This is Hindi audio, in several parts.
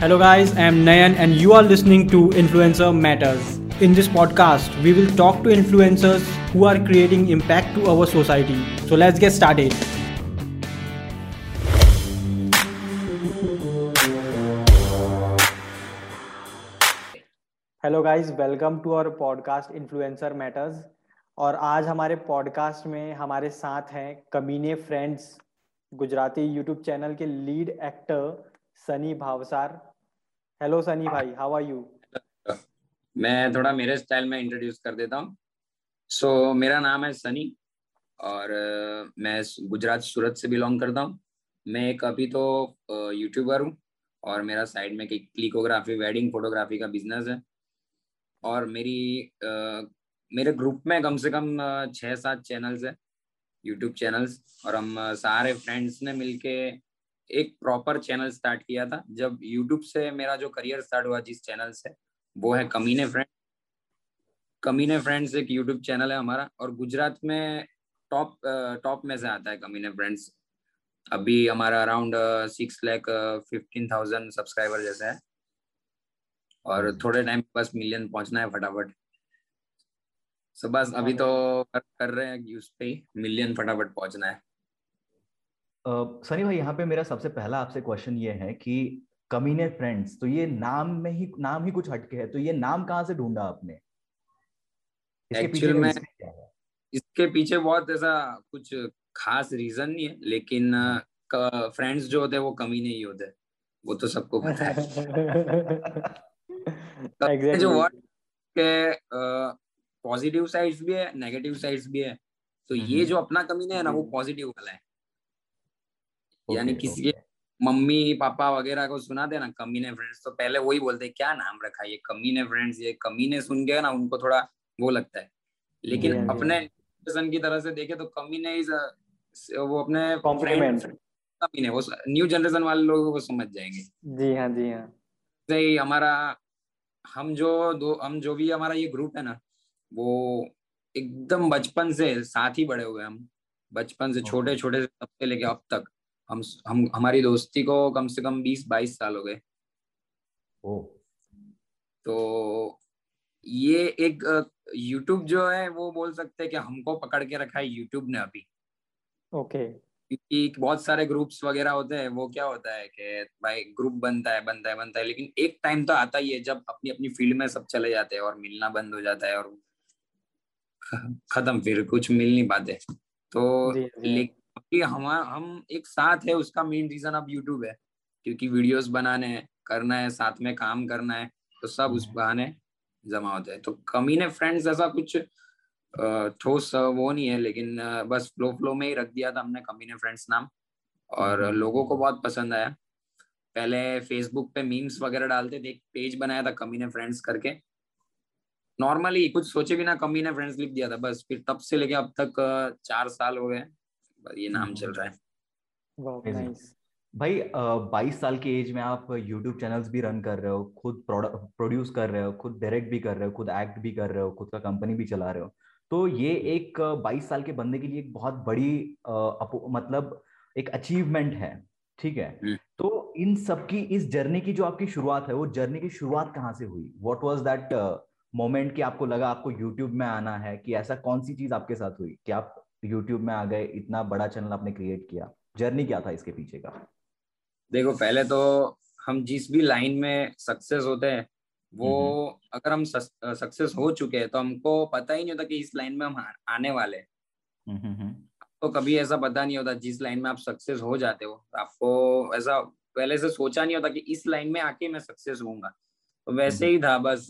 Hello, guys, I am Nayan, and you are listening to Influencer Matters. In this podcast, we will talk to influencers who are creating impact to our society. So, let's get started. Hello guys welcome to our podcast influencer matters और आज हमारे पॉडकास्ट में हमारे साथ हैं कमीने फ्रेंड्स गुजराती यूट्यूब चैनल के lead actor Sunny Bhavsar hello Sunny भाई हाउ आर यू मैं थोड़ा मेरे स्टाइल में इंट्रोड्यूस कर देता हूँ। सो so, मेरा नाम है सनी और मैं गुजरात सूरत से बिलोंग करता हूँ। मैं एक अभी तो यूट्यूबर हूँ और मेरा साइड में क्लिकोग्राफी वेडिंग फोटोग्राफी का बिज़नेस है। और मेरी मेरे ग्रुप में कम से कम छः सात चैनल्स है यूट्यूब चैनल्स और हम सारे फ्रेंड्स ने मिलके एक प्रॉपर चैनल स्टार्ट किया था। जब यूट्यूब से मेरा जो करियर स्टार्ट हुआ जिस चैनल से वो है कमीने फ्रेंड कमीने फ्रेंड्स एक यूट्यूब चैनल है हमारा और गुजरात में टॉप टॉप में से आता है कमीने फ्रेंड्स अभी हमारा around six lakh fifteen thousand subscriber जैसा है। और थोड़े टाइम बस मिलियन पहुँचना है फटाफट। सो बस अभी तो वर्क कर रहे हैं उस पे मिलियन फटाफट पहुँचना है। सनी भाई यहाँ पे मेरा सबसे पहला आपसे क्वेश्चन ये है कि कमीने फ्रेंड्स तो ये नाम में ही नाम ही कुछ हटके है तो ये नाम कहाँ से ढूंढा आपने? एक्चुअल में इसके पीछे बहुत ऐसा कुछ खास रीजन नहीं है लेकिन फ्रेंड्स जो होते हैं वो कमी नहीं होते वो तो सबको पता है। exactly. जो वर्ड के पॉजिटिव साइड्स भी है नेगेटिव साइड्स भी है। तो ये जो अपना कमी नहीं है ना वो पॉजिटिव वाला है। यानी किसी के मम्मी पापा वगैरह को सुना दे कमी ने फ्रेंड्स तो पहले वही बोलते हैं क्या नाम रखा ये कमीने फ्रेंड्स ये कमीने सुन के ना उनको थोड़ा वो लगता है। लेकिन अपने की तरह से देखे तो कमीने इज़ वो अपने कॉम्प्लीमेंट कमीने वो न्यू जनरेशन वाले लोग वो समझ जाएँगे। जी हाँ जी हाँ। सही हमारा हम जो दो हम जो भी हमारा ये ग्रुप है ना वो एकदम बचपन से साथ ही बड़े हुए हम। बचपन से छोटे छोटे से लेके अब तक। हम हम हमारी दोस्ती को कम से कम बीस बाईस साल हो गए। तो ये एक यूट्यूब जो है वो बोल सकते हैं कि हमको पकड़ के रखा है यूट्यूब ने अभी। ओके। क्योंकि बहुत सारे ग्रुप्स वगैरह होते हैं वो क्या होता है कि भाई ग्रुप बनता है बनता है बनता है लेकिन एक टाइम तो आता ही है जब अपनी अपनी फ़ील्ड में सब चले जाते हैं और मिलना बंद हो जाता है और खत्म फिर कुछ मिल नहीं पाते। तो लेकिन कि हम हम एक साथ है उसका मेन रीजन अब यूट्यूब है। क्योंकि वीडियोस बनाने हैं करना है साथ में काम करना है तो सब उस हम्म। बहाने जमा होते हैं तो कमी ने फ्रेंड्स ऐसा कुछ ठोस वो नहीं है लेकिन बस फ्लो फ्लो में ही रख दिया था हमने कमी ने फ्रेंड्स नाम। और हम्म। लोगों को बहुत पसंद आया। पहले फेसबुक पे मीम्स वगैरह डालते थे एक पेज बनाया था कमी ने फ्रेंड्स करके। नॉर्मली कुछ सोचे बिना कमी ने फ्रेंड्स लिख दिया था बस फिर तब से लेके अब तक चार साल हो गए ये नाम चल रहा है। भाई बाईस साल की एज में आप यूट्यूब चैनल्स भी रन कर रहे हो खुद प्रोड्यूस कर रहे हो खुद डायरेक्ट भी कर रहे हो खुद एक्ट भी कर रहे हो खुद का कंपनी भी चला रहे हो। तो ये एक बाईस साल के बंदे के लिए एक बहुत बड़ी आ, मतलब एक अचीवमेंट है ठीक है? हम्म। तो इन सब की इस जर्नी की जो आपकी शुरुआत है वो जर्नी की शुरुआत कहाँ से हुई? वॉट वॉज़ दैट मोमेंट कि आपको लगा आपको यूट्यूब में आना है कि ऐसा कौन सी चीज़ आपके साथ हुई? कि आप यूट्यूब में आ गए इतना बड़ा चैनल आपने क्रिएट किया। जर्नी क्या था इसके पीछे का? देखो पहले तो हम जिस भी लाइन में सक्सेस होते हैं वो अगर हम सक्सेस हो चुके हैं तो हमको पता ही नहीं होता कि इस लाइन में हम आने वाले तो कभी ऐसा पता नहीं होता जिस लाइन में आप सक्सेस हो जाते हो। आपको ऐसा पहले से सोचा नहीं होता कि इस लाइन में आके मैं सक्सेस होऊँगा। तो वैसे ही था बस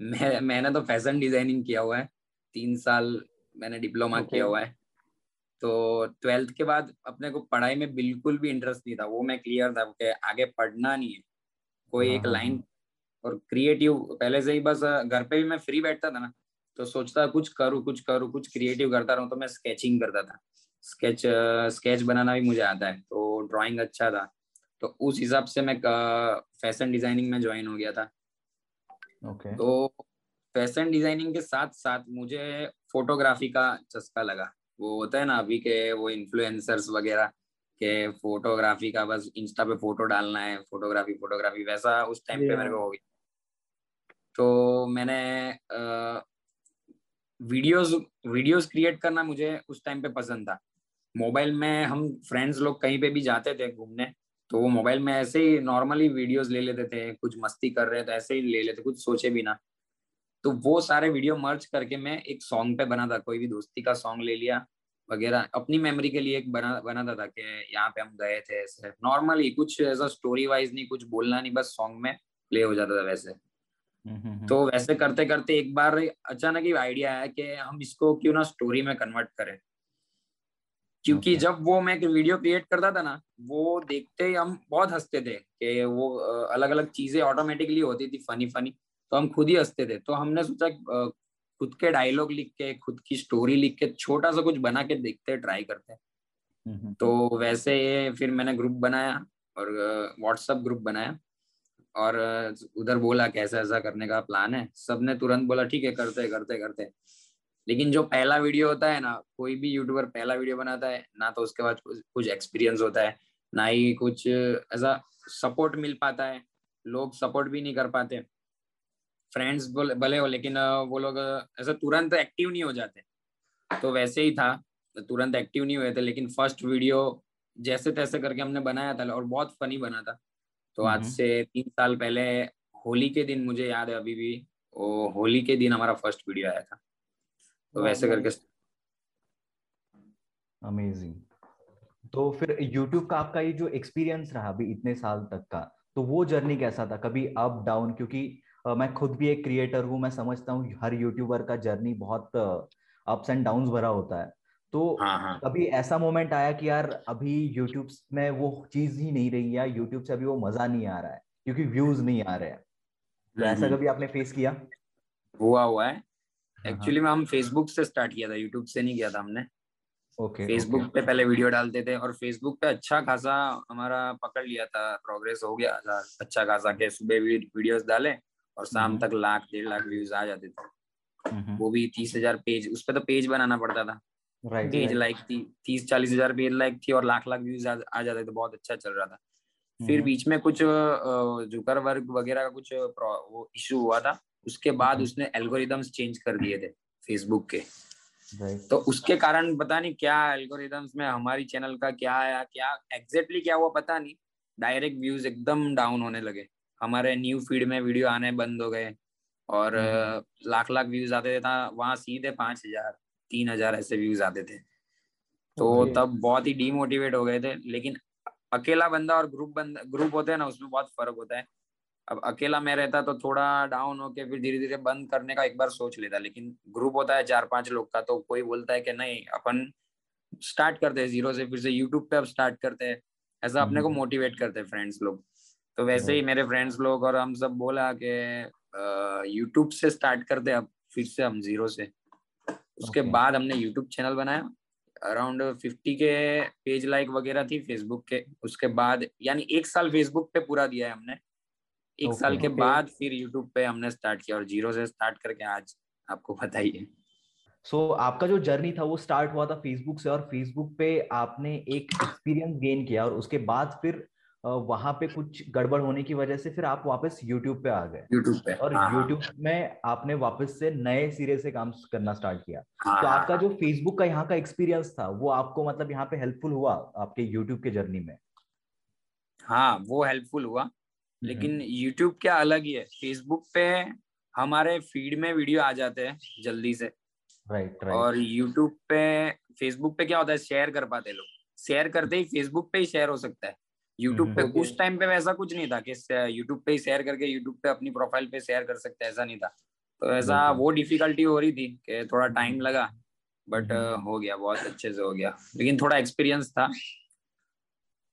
मैं मैंने तो फ़ैशन डिज़ाइनिंग किया हुआ है। तीन साल मैंने डिप्लोमा okay. किया हुआ है तो ट्वेल्थ के बाद अपने को पढ़ाई में बिल्कुल भी इंटरेस्ट नहीं था वो मैं क्लियर था कि आगे पढ़ना नहीं है कोई एक लाइन हाँ, हाँ। और क्रिएटिव पहले से ही बस घर पे भी मैं फ्री बैठता था ना तो सोचता कुछ करूँ कुछ करूँ कुछ क्रिएटिव करता रहूँ तो मैं स्केचिंग करता था स्केच स्केच बनाना भी मुझे आता है तो ड्राइंग अच्छा था तो उस हिसाब से मैं फ़ैशन डिज़ाइनिंग में ज्वाइन हो गया था okay. तो फ़ैशन डिज़ाइनिंग के साथ साथ मुझे फोटोग्राफी का चस्का लगा। वो होता है ना अभी के वो इन्फ्लुएंसर्स वगैरह के फोटोग्राफी का बस इंस्टा पे फ़ोटो डालना है फोटोग्राफी फोटोग्राफी वैसा उस टाइम पे मेरे को हो गया। तो मैंने वीडियोस वीडियोस क्रिएट करना मुझे उस टाइम पे पसंद था। मोबाइल में हम फ्रेंड्स लोग कहीं पे भी जाते थे घूमने तो वो मोबाइल में ऐसे ही नॉर्मली वीडियोस ले लेते थे कुछ मस्ती कर रहे थे ऐसे ही ले लेते कुछ सोचे भी ना। तो वो सारे वीडियो मर्ज करके मैं एक सॉन्ग पे बना था कोई भी दोस्ती का सॉन्ग ले लिया वगैरह। अपनी मेमोरी के लिए एक बना बनाता था कि यहाँ पे हम गए थे ऐसे। नॉर्मली कुछ ऐसा स्टोरी वाइज नहीं कुछ बोलना नहीं बस सॉन्ग में प्ले हो जाता था वैसे। हम्म, हम्म, हम्म। तो वैसे करते करते एक बार अचानक ही आइडिया आया कि हम इसको क्यों ना स्टोरी में कन्वर्ट करें। क्योंकि okay. जब वो मैं एक वीडियो क्रिएट करता था ना वो देखते ही हम बहुत हँसते थे कि वो अलग अलग चीज़ें ऑटोमेटिकली होती थी फनी फनी तो हम खुद ही हँसते थे। तो हमने सोचा खुद के डायलॉग लिख के खुद की स्टोरी लिख के छोटा सा कुछ बना के देखते ट्राई करते। तो वैसे ये फिर मैंने ग्रुप बनाया और व्हाट्सएप ग्रुप बनाया और उधर बोला कैसा ऐसा करने का प्लान है। सबने तुरंत बोला ठीक है करते करते करते। लेकिन जो पहला वीडियो होता है ना कोई भी यूट्यूबर पहला वीडियो बनाता है ना तो उसके बाद कुछ एक्सपीरियंस होता है ना ही कुछ ऐसा सपोर्ट मिल पाता है। लोग सपोर्ट भी नहीं कर पाते। फ्रेंड्स भले हो लेकिन वो लोग ऐसा तुरंत एक्टिव नहीं हो जाते। तो वैसे ही था तुरंत एक्टिव नहीं हुए थे लेकिन फ़र्स्ट वीडियो जैसे तैसे करके हमने बनाया था और बहुत फनी बना था। तो आज से तीन साल पहले होली के दिन मुझे याद है अभी भी वो होली के दिन हमारा फ़र्स्ट वीडियो आया था। तो वैसे करके अमेजिंग तो फिर YouTube का आपका ये जो एक्सपीरियंस रहा अभी इतने साल तक का तो वो जर्नी कैसा था? कभी अप डाउन क्योंकि मैं खुद भी एक क्रिएटर हूँ मैं समझता हूँ हर यूट्यूबर का जर्नी बहुत अप्स एंड डाउन भरा होता है। तो हाँ, हाँ. कभी ऐसा मोमेंट आया कि यार अभी यूट्यूब में वो चीज़ ही नहीं रही है यूट्यूब से अभी वो मज़ा नहीं आ रहा है क्योंकि व्यूज़ नहीं आ रहे हैं। तो ऐसा कभी आपने फेस किया? हुआ हुआ है। एक्चुअली में हम फेसबुक से स्टार्ट किया था यूट्यूब से नहीं किया था हमने। ओके फेसबुक पे पहले वीडियो डालते थे और फेसबुक पे अच्छा खासा हमारा पकड़ लिया था प्रोग्रेस हो गया था अच्छा खासा के सुबह वीडियोस डाले और शाम तक लाख डेढ़ लाख व्यूज़ आ जाते थे। वो भी तीस हज़ार पेज उस पर तो पेज बनाना पड़ता था। Right, पेज लाइक थी तीस चालीस हज़ार पेज लाइक थी और लाख लाख व्यूज़ आ, आ जाते तो बहुत अच्छा चल रहा था। फिर बीच में कुछ जुकर वर्ग वगैरह का कुछ वो इशू हुआ था। उसके बाद उसने एल्गोरिदम्स चेंज कर दिए थे फेसबुक के। तो उसके कारण पता नहीं क्या एल्गोरिदम्स में हमारी चैनल का क्या आया क्या एग्जैक्टली क्या हुआ पता नहीं। डायरेक्ट व्यूज़ एकदम डाउन होने लगे। हमारे न्यू फ़ीड में वीडियो आने बंद हो गए और हम्म। लाख लाख व्यूज़ आते थे वहाँ सीधे पाँच हज़ार तीन हज़ार ऐसे व्यूज़ आते थे। तो तब बहुत ही डीमोटिवेट हो गए थे लेकिन अकेला बंदा और ग्रुप बंदा ग्रुप होते हैं ना उसमें बहुत फ़र्क होता है। अब अकेला मैं रहता तो थोड़ा डाउन होके फिर धीरे धीरे बंद करने का एक बार सोच लेता लेकिन ग्रुप होता है चार पाँच लोग का तो कोई बोलता है कि नहीं अपन स्टार्ट करते हैं ज़ीरो से फिर से यूट्यूब पे अब स्टार्ट करते हैं। ऐसा अपने को मोटिवेट हम्म। करते हैं फ्रेंड्स लोग। तो वैसे ही मेरे फ्रेंड्स लोग और हम सब बोला कि यूट्यूब से स्टार्ट करते अब फिर से हम ज़ीरो से। उसके okay. बाद हमने यूट्यूब चैनल बनाया। अराउंड फिफ्टी के पेज लाइक वगैरह थी फेसबुक के। उसके बाद यानी एक साल फेसबुक पे पूरा दिया है हमने। एक okay, साल के okay. बाद फिर यूट्यूब पे हमने स्टार्ट किया और ज़ीरो से स्टार्ट करके आज आपको है सो so, आपका जो जर्नी था वो स्टार्ट हुआ था फेसबुक से और फेसबुक पे आपने एक एक्सपीरियंस गेन किया और उसके बाद फिर वहाँ पे कुछ गड़बड़ होने की वजह से फिर आप वापस YouTube पे आ गए। YouTube पे और हाँ, हाँ। YouTube में आपने वापस से नए सिरे से काम करना स्टार्ट किया। हाँ, तो आपका जो Facebook का यहाँ का एक्सपीरियंस था वो आपको मतलब यहाँ पे हेल्पफुल हुआ आपके YouTube के जर्नी में? हाँ वो हेल्पफुल हुआ। लेकिन YouTube क्या अलग ही है। फेसबुक पे हमारे फ़ीड में वीडियो आ जाते हैं जल्दी से। Right right, right. और यूट्यूब पे फेसबुक पे क्या होता है शेयर कर पाते लोग। शेयर करते ही फेसबुक पे ही शेयर हो सकता है। यूट्यूब पे उस टाइम पे वैसा कुछ नहीं था कि यूट्यूब पे ही शेयर करके यूट्यूब पे अपनी प्रोफ़ाइल पे शेयर कर सकते ऐसा नहीं था। तो ऐसा वो डिफिकल्टी हो रही थी कि थोड़ा टाइम लगा बट हो गया बहुत अच्छे से हो गया। लेकिन थोड़ा एक्सपीरियंस था।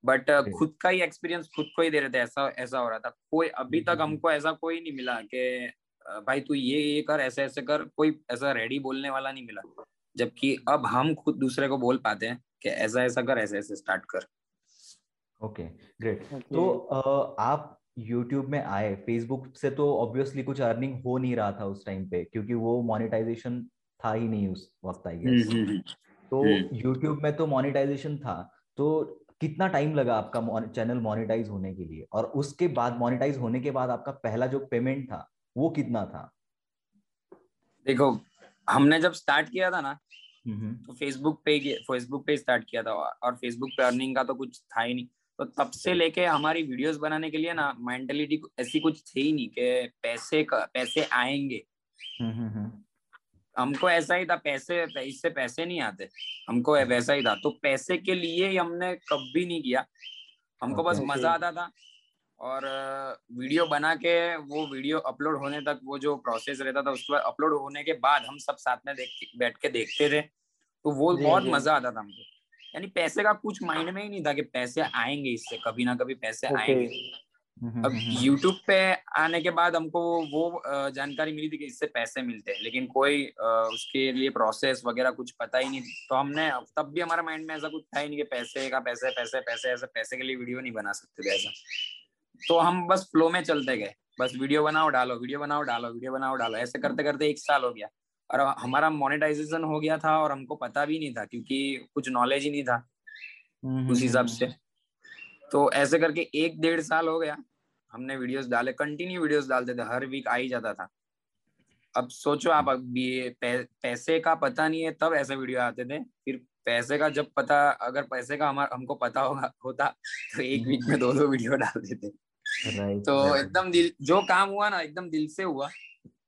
बट खुद का ही एक्सपीरियंस खुद को ही दे रहे थे ऐसा ऐसा हो रहा था। कोई अभी तक हमको ऐसा कोई नहीं मिला कि भाई तू ये ये कर ऐसे ऐसे कर कोई ऐसा रेडी बोलने वाला नहीं मिला। जबकि अब हम खुद दूसरे को बोल पाते हैं कि ऐसा ऐसा कर ऐसे ऐसे स्टार्ट कर। Okay great. तो आप YouTube में आए Facebook से तो ऑब्वियसली कुछ अर्निंग हो नहीं रहा था उस टाइम पे क्योंकि वो मोनेटाइजेशन था ही नहीं उस वक्त आई गेस हम्म, हम्म, हम्म। तो YouTube में तो मोनेटाइजेशन था तो कितना टाइम लगा आपका चैनल मोनेटाइज होने के लिए? और उसके बाद मोनेटाइज होने के बाद आपका पहला जो पेमेंट था वो कितना था? देखो हमने जब स्टार्ट किया था ना तो फेसबुक पे फेसबुक पे स्टार्ट किया था और फेसबुक पे अर्निंग का तो कुछ था ही नहीं। तो तब से लेके हमारी वीडियोस बनाने के लिए ना मेंटेलिटी ऐसी कुछ थी ही नहीं कि पैसे का पैसे आएँगे। हमको ऐसा ही था पैसे इससे पैसे नहीं आते। हमको वैसा ही था। तो पैसे के लिए ही हमने कभी नहीं किया। हमको बस मज़ा आता था और वीडियो बना के वो वीडियो अपलोड होने तक वो जो प्रोसेस रहता था उसके बाद अपलोड होने के बाद हम सब साथ में देख बैठ के देखते थे तो वो बहुत मज़ा आता था हमको। यानी पैसे का कुछ माइंड में ही नहीं था कि पैसे आएँगे इससे कभी ना कभी पैसे okay. आएँगे। अब YouTube पे आने के बाद हमको वो जानकारी मिली थी कि इससे पैसे मिलते हैं लेकिन कोई उसके लिए प्रोसेस वगैरह कुछ पता ही नहीं तो हमने तब भी हमारे माइंड में ऐसा कुछ था ही नहीं कि पैसे का पैसे पैसे पैसे ऐसे पैसे के लिए वीडियो नहीं बना सकते थे ऐसा। तो हम बस फ्लो में चलते गए। बस वीडियो बनाओ डालो वीडियो बनाओ डालो वीडियो बनाओ डालो। ऐसे करते करते एक साल हो गया। और हमारा मोनेटाइजेशन हो गया था और हमको पता भी नहीं था क्योंकि कुछ नॉलेज ही नहीं था उस हिसाब से। तो ऐसे करके एक डेढ़ साल हो गया हमने वीडियोस डाले कंटिन्यू वीडियोस डालते थे हर वीक आ ही जाता था। अब सोचो आप अब ये पैसे का पता नहीं है तब ऐसे वीडियो आते थे। फिर पैसे का जब पता अगर पैसे का हमारा हमको पता होगा होता तो एक वीक में दो दो वीडियो डाल देते तो एकदम दिल जो काम हुआ ना एकदम दिल से हुआ।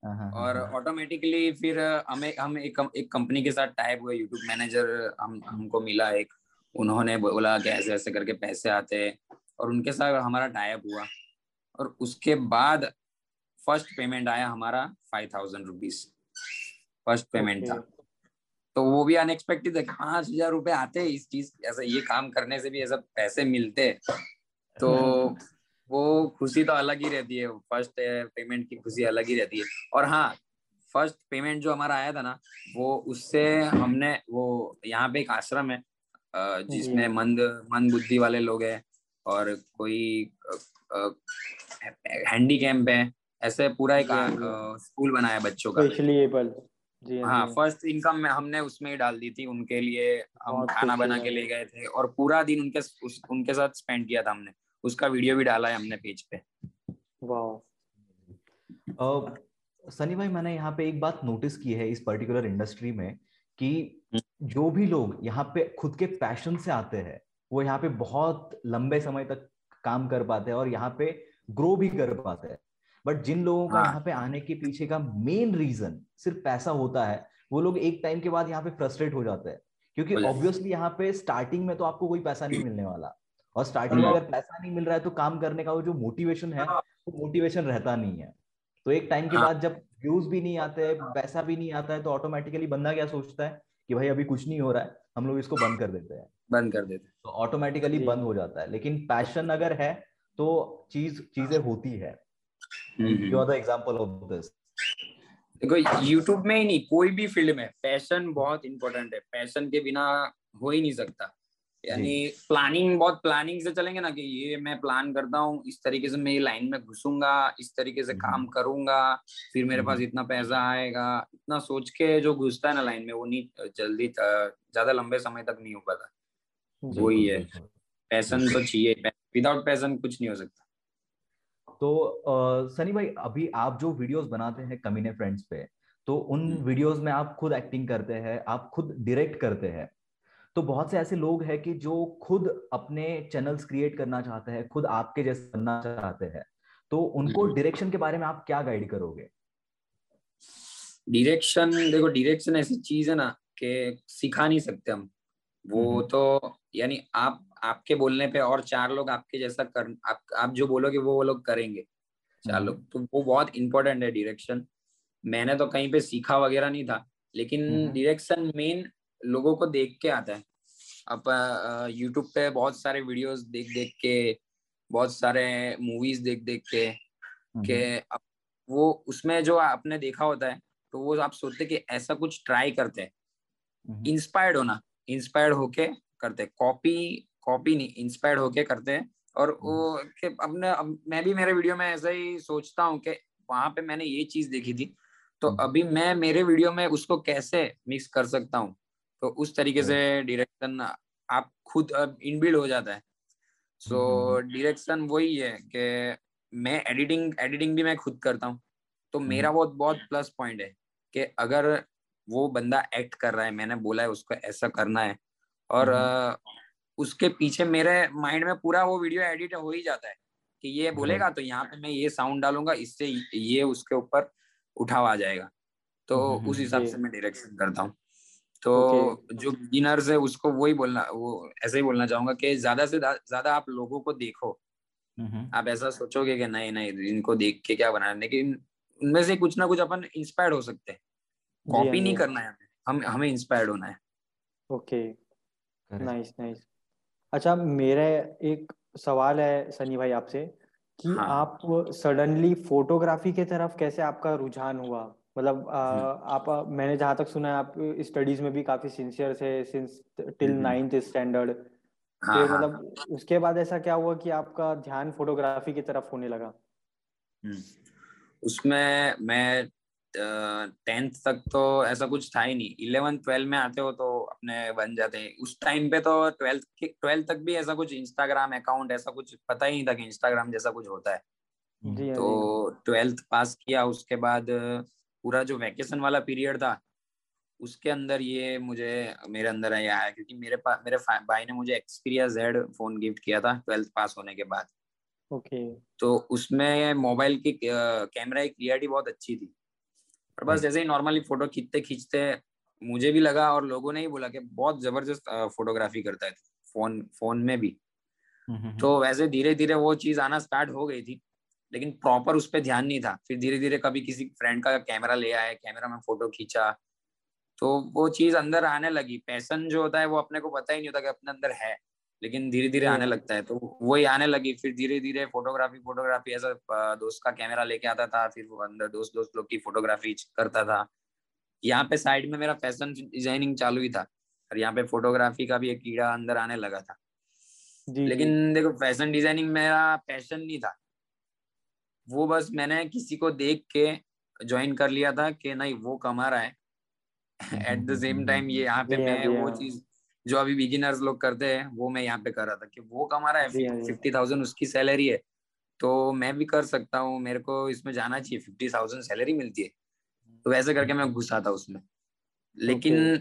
और ऑटोमेटिकली हाँ, फिर हमें हम एक एक कंपनी के साथ टाइप हुए यूट्यूब मैनेजर हम हमको मिला एक। उन्होंने बोला कि ऐसे ऐसे करके पैसे आते हैं। और उनके साथ हमारा टाइप हुआ। और उसके बाद फ़र्स्ट पेमेंट आया हमारा five thousand rupees first payment था। तो वो भी अनएक्सपेक्टेड है पाँच हज़ार रुपए आते इस चीज़ ऐसा ये काम करने से भी ऐसा पैसे मिलते। तो वो खुशी तो अलग ही रहती है फ़र्स्ट पेमेंट की खुशी अलग ही रहती है। और हाँ फ़र्स्ट पेमेंट जो हमारा आया था ना वो उससे हमने वो यहाँ पे एक आश्रम है जिसमें मंद मंद बुद्धि वाले लोग हैं और कोई हैंडी कैम्प है ऐसे पूरा एक स्कूल बनाया बच्चों का। जी हाँ फ़र्स्ट हाँ, इनकम में हमने उसमें ही डाल दी थी उनके लिए हम खाना बना के ले गए थे और पूरा दिन उनके उस, उनके साथ स्पेंड किया था हमने। उसका वीडियो भी डाला है हमने पेज पे। वाह सनी भाई मैंने यहाँ पे एक बात नोटिस की है इस पर्टिकुलर इंडस्ट्री में कि हम्म। जो भी लोग यहाँ पे खुद के पैशन से आते हैं वो यहाँ पे बहुत लंबे समय तक काम कर पाते हैं और यहाँ पे ग्रो भी कर पाते हैं। बट जिन लोगों का हाँ। यहाँ पे आने के पीछे का मेन रीजन सिर्फ़ पैसा होता है वो लोग एक टाइम के बाद यहाँ पे फ्रस्ट्रेट हो जाते हैं। क्योंकि ऑब्वियसली यहाँ पे स्टार्टिंग में तो आपको कोई पैसा नहीं मिलने वाला। और स्टार्टिंग में हाँ। अगर पैसा नहीं मिल रहा है तो काम करने का वो जो मोटिवेशन है हाँ। वो मोटिवेशन रहता नहीं है। तो एक टाइम के बाद जब व्यूज़ भी नहीं आते हैं पैसा भी नहीं आता है तो ऑटोमेटिकली बंदा क्या सोचता है कि भाई अभी कुछ नहीं हो रहा है हम लोग इसको बंद कर देते हैं। बंद कर देते हैं। तो ऑटोमेटिकली बंद हो जाता है। लेकिन पैशन अगर है तो चीज़ चीज़ें होती है। You are the example of this देखो यूट्यूब में ही नहीं कोई भी फ़ील्ड में। पैशन बहुत इंपॉर्टेंट है। पैशन के बिना हो ही नहीं सकता। यानी प्लानिंग बहुत प्लानिंग से चलेंगे ना कि ये मैं प्लान करता हूँ इस तरीके से मैं ये लाइन में घुसूँगा इस तरीके से काम हम्म। करूँगा फिर मेरे पास हम्म। इतना पैसा आएगा। इतना सोच के जो घुसता है ना लाइन में वो नहीं जल्दी ज़्यादा लंबे समय तक नहीं हो पाता। वही है। पैसन तो चाहिए विदाउट पैसन कुछ नहीं हो सकता। तो आ, सनी भाई अभी आप जो वीडियोस बनाते हैं कमीने फ्रेंड्स पे तो उन वीडियोस हम्म। में आप खुद एक्टिंग करते हैं आप खुद डायरेक्ट करते हैं। तो बहुत से ऐसे लोग हैं कि जो खुद अपने चैनल्स क्रिएट करना चाहते हैं खुद आपके जैसे बनना चाहते हैं। तो उनको डायरेक्शन हम्म। के बारे में आप क्या गाइड करोगे? डायरेक्शन देखो डायरेक्शन ऐसी चीज़ है ना कि सिखा नहीं सकते हम। वो हम्म। तो यानी आप आपके बोलने पे और चार लोग आपके जैसा कर आप आप जो बोलोगे वो वो लोग करेंगे। चार लोग तो वो बहुत इंपॉर्टेंट है डायरेक्शन मैंने तो कहीं पे सीखा वगैरह नहीं था लेकिन डायरेक्शन मेन लोगों को देख के आता है। आप यूट्यूब पे बहुत सारे वीडियोस देख देख के बहुत सारे मूवीज़ देख देख के के वो उसमें जो आपने देखा होता है तो वो आप सोचते कि ऐसा कुछ ट्राई करते हैं। इंस्पायर्ड होना इंस्पायर्ड होके करते कॉपी कॉपी नहीं इंस्पायर्ड होके करते हैं। और वो के अपने अब मैं भी मेरे वीडियो में ऐसा ही सोचता हूँ कि वहाँ पे मैंने ये चीज़ देखी थी तो अभी मैं मेरे वीडियो में उसको कैसे मिक्स कर सकता हूँ? तो उस तरीके से डायरेक्शन आप खुद अब इनबिल्ड हो जाता है। सो डायरेक्शन वही है कि मैं एडिटिंग एडिटिंग भी मैं खुद करता हूँ। तो मेरा बहुत बहुत प्लस पॉइंट है कि अगर वो बंदा एक्ट कर रहा है मैंने बोला है उसको ऐसा करना है और उसके पीछे मेरे माइंड में पूरा वो वीडियो एडिट हो ही जाता है कि ये बोलेगा तो यहाँ पे मैं ये साउंड डालूँगा इससे ये उसके ऊपर उठावा आ जाएगा। तो उस हिसाब से मैं डायरेक्शन करता हूँ। तो जो बिगिनर्स है उसको वही बोलना वो ऐसे ही बोलना चाहूँगा कि ज़्यादा से ज़्यादा आप लोगों को देखो। आप ऐसा सोचोगे कि नहीं नहीं इनको देख के क्या बनाना लेकिन उनमें से कुछ ना कुछ अपन इंस्पायर्ड हो सकते हैं। कॉपी नहीं करना है हम। हमें इंस्पायर्ड होना है। ओके। नाइस नाइस अच्छा मेरा एक सवाल है सनी भाई आपसे कि हाँ. आप सडनली फोटोग्राफी के तरफ़ कैसे आपका रुझान हुआ? मतलब हम्म। आप मैंने जहाँ तक सुना है आप स्टडीज़ में भी काफ़ी सिंसियर थे सिंस टिल नाइन्थ स्टैंडर्ड हाँ, मतलब हाँ. उसके बाद ऐसा क्या हुआ कि आपका ध्यान फोटोग्राफी की तरफ़ होने लगा? हम्म। उसमें मैं टेंथ तक तो ऐसा कुछ था ही नहीं। इलेवन ट्वेल्व में आते हो तो अपने बन जाते हैं। उस टाइम पे तो ट्वेल्थ ट्वेल्थ तक भी ऐसा कुछ इंस्टाग्राम अकाउंट ऐसा कुछ पता ही नहीं था कि इंस्टाग्राम जैसा कुछ होता है। जी हाँ, तो ट्वेल्थ पास किया उसके बाद पूरा जो वैकेशन वाला पीरियड था उसके अंदर ये मुझे मेरे अंदर आया क्योंकि मेरे पास मेरे भाई ने मुझे एक्सपीरिया जेड फ़ोन गिफ्ट किया था ट्वेल्थ पास होने के बाद। Okay okay. तो उसमें मोबाइल की कैमरा की क्लियरिटी बहुत अच्छी थी। और बस जैसे ही नॉर्मली फ़ोटो खींचते खींचते मुझे भी लगा और लोगों ने ही बोला कि बहुत ज़बरदस्त फोटोग्राफी करता है फ़ोन फ़ोन में भी। तो वैसे धीरे धीरे वो चीज़ आना स्टार्ट हो गई थी। लेकिन प्रॉपर उस पर ध्यान नहीं था। फिर धीरे धीरे कभी किसी फ्रेंड का कैमरा ले आए कैमरा में फ़ोटो खींचा तो वो चीज़ अंदर आने लगी। पैसन जो होता है वो अपने को पता ही नहीं होता कि अपने अंदर है लेकिन धीरे धीरे आने लगता है। तो वही आने लगी। फिर धीरे धीरे फोटोग्राफी फोटोग्राफी ऐसा दोस्त का कैमरा लेके आता था फिर वो अंदर दोस्त दोस्त लोग की फोटोग्राफी करता था। यहाँ पे साइड में मेरा फ़ैशन डिज़ाइनिंग चालू ही था और यहाँ पे फोटोग्राफी का भी एक कीड़ा अंदर आने लगा था। लेकिन देखो फ़ैशन डिज़ाइनिंग मेरा पैशन नहीं था। वो बस मैंने किसी को देख के ज्वाइन कर लिया था कि नहीं वो कमा रहा है। एट द सेम टाइम ये यहाँ पे मैं वो चीज़ जो अभी बिगिनर्स लोग करते हैं वो मैं यहाँ पे कर रहा था कि वो कमा रहा है। फिफ्टी थाउज़ेंड उसकी सैलरी है। तो मैं भी कर सकता हूँ मेरे को इसमें जाना चाहिए। फिफ्टी थाउज़ेंड सैलरी मिलती है। तो वैसे करके मैं घुसा था उसमें। लेकिन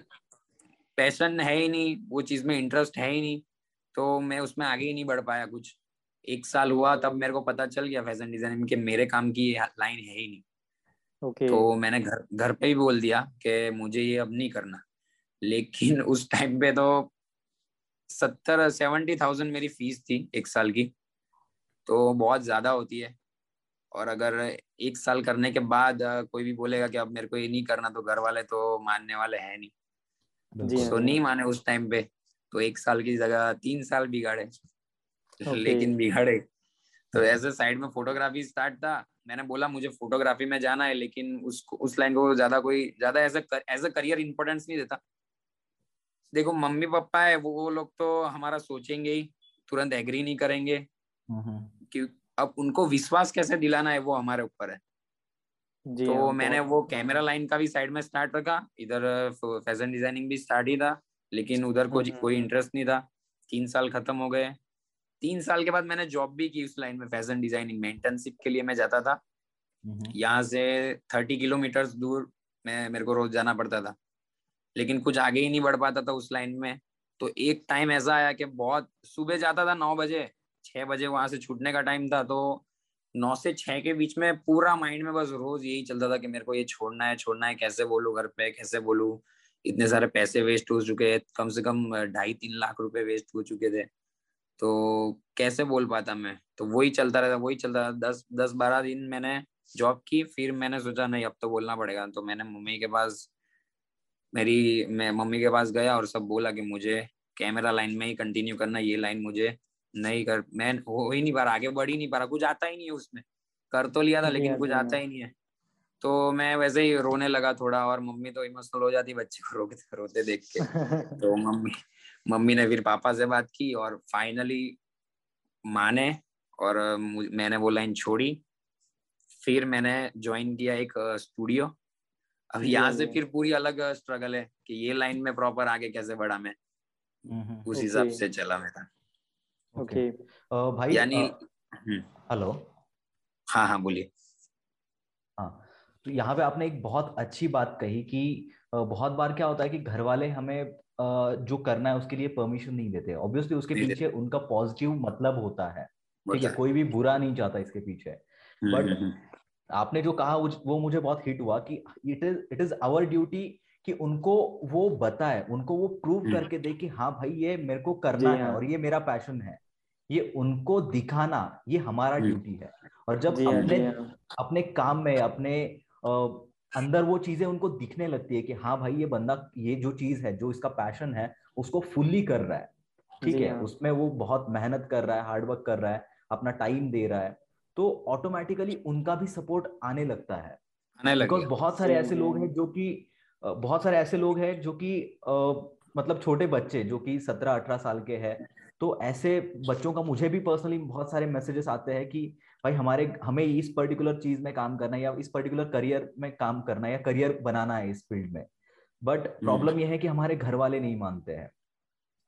पैशन है ही नहीं वो चीज़ में इंटरेस्ट है ही नहीं। तो मैं उसमें आगे ही नहीं बढ़ पाया कुछ। एक साल हुआ तब मेरे को पता चल गया फ़ैशन डिज़ाइनिंग के मेरे काम की लाइन है ही नहीं। Okay. तो मैंने घर घर पे ही बोल दिया कि मुझे ये अब नहीं करना। लेकिन उस टाइम पे तो सत्तर सेवेंटी थाउज़ेंड मेरी फ़ीस थी एक साल की। तो बहुत ज़्यादा होती है। और अगर एक साल करने के बाद कोई भी बोलेगा कि अब मेरे को ये नहीं करना तो घर वाले तो मानने वाले हैं नहीं। तो नहीं माने उस टाइम पे। तो एक साल की जगह तीन साल बिगाड़े। लेकिन बिगाड़े। तो ऐसे साइड में फोटोग्राफी स्टार्ट था। मैंने बोला मुझे फोटोग्राफी में जाना है लेकिन उस उस लाइन को ज़्यादा कोई ज़्यादा as as a career importance नहीं देता। देखो मम्मी पापा है वो, वो लोग तो हमारा सोचेंगे ही तुरंत एग्री नहीं करेंगे। कि अब उनको विश्वास कैसे दिलाना है वो हमारे ऊपर है। तो हाँ, मैंने वो कैमरा लाइन का भी साइड में स्टार्ट रखा। इधर फ़ैशन डिज़ाइनिंग भी स्टार्ट ही था लेकिन उधर को कोई इंटरेस्ट नहीं था। तीन साल खत्म हो गए। तीन साल के बाद मैंने जॉब भी की उस लाइन में फ़ैशन डिज़ाइनिंग में इंटर्नशिप के लिए मैं जाता था। यहाँ से थर्टी किलोमीटर दूर मैं मेरे को रोज जाना पड़ता था। लेकिन कुछ आगे ही नहीं बढ़ पाता था उस लाइन में। तो एक टाइम ऐसा आया कि बहुत सुबह जाता था नौ बजे छह बजे वहाँ से छूटने का टाइम था। तो नौ से छह के बीच में पूरा माइंड में बस रोज यही चलता था कि मेरे को ये छोड़ना है छोड़ना है कैसे बोलू घर पे कैसे बोलू। इतने सारे पैसे वेस्ट हो चुके हैं कम से कम ढाई तीन लाख रुपए वेस्ट हो चुके थे। तो कैसे बोल पाता मैं? तो वही चलता रहता वही चलता रहा दस दस बारह दिन मैंने जॉब की फिर मैंने सोचा नहीं अब तो बोलना पड़ेगा। तो मैंने मम्मी के पास मेरी मैं मम्मी के पास गया और सब बोला कि मुझे कैमरा लाइन में ही कंटिन्यू करना ये लाइन मुझे नहीं कर मैं हो ही नहीं पा रहा आगे बढ़ ही नहीं पा रहा कुछ आता ही नहीं है उसमें। कर तो लिया था लेकिन कुछ आता ही नहीं है। तो मैं वैसे ही रोने लगा थोड़ा और मम्मी तो इमोशनल हो जाती बच्चे को रोते रोते देख के। तो मम्मी मम्मी ने फिर पापा से बात की और फाइनली माने और मैंने वो लाइन छोड़ी। फिर मैंने ज्वाइन किया एक स्टूडियो अब यहाँ से फिर पूरी अलग स्ट्रगल है कि ये लाइन में प्रॉपर आगे कैसे बढ़ा मैं। उस हिसाब से चला मेरा। ओके भाई यानी हेलो। हाँ हाँ बोलिए। हाँ तो यहाँ पे आपने एक बहुत अच्छी बात कही कि बहुत बार क्या होता है कि घर वाले हमें जो करना है उसके लिए परमिशन नहीं देते। ऑब्वियसली उसके पीछे उनका पॉजिटिव मतलब होता है। ठीक है कोई भी बुरा नहीं चाहता इसके पीछे। But hmm, hmm, hmm. आपने जो कहा वो मुझे बहुत हिट हुआ कि it is it is our duty कि उनको वो बताए उनको वो प्रूव करके दे कि हाँ भाई ये मेरे को करना है हाँ। और ये मेरा पैशन है। ये उनको दिखाना ये हमारा ड्यूटी है। और जब हाँ, अपने हाँ। अपने काम में अपने अंदर वो चीज़ें उनको दिखने लगती है कि हाँ भाई ये बंदा ये जो चीज़ है जो इसका पैशन है उसको फुल्ली कर रहा है। ठीक है? हाँ। उसमें वो बहुत मेहनत कर रहा है हार्डवर्क कर रहा है अपना टाइम दे रहा है। तो ऑटोमेटिकली उनका भी सपोर्ट आने लगता है। बिकॉज़ बहुत सारे ऐसे लोग हैं जो कि बहुत सारे ऐसे लोग हैं जो कि मतलब छोटे बच्चे जो कि सत्रह अठारह साल के हैं। तो ऐसे बच्चों का मुझे भी पर्सनली बहुत सारे मैसेजेस आते हैं कि भाई हमारे हमें इस पर्टिकुलर चीज़ में काम करना है या इस पर्टिकुलर करियर में काम करना है या करियर बनाना है इस फ़ील्ड में बट प्रॉब्लम। यह है कि हमारे घर वाले नहीं मानते हैं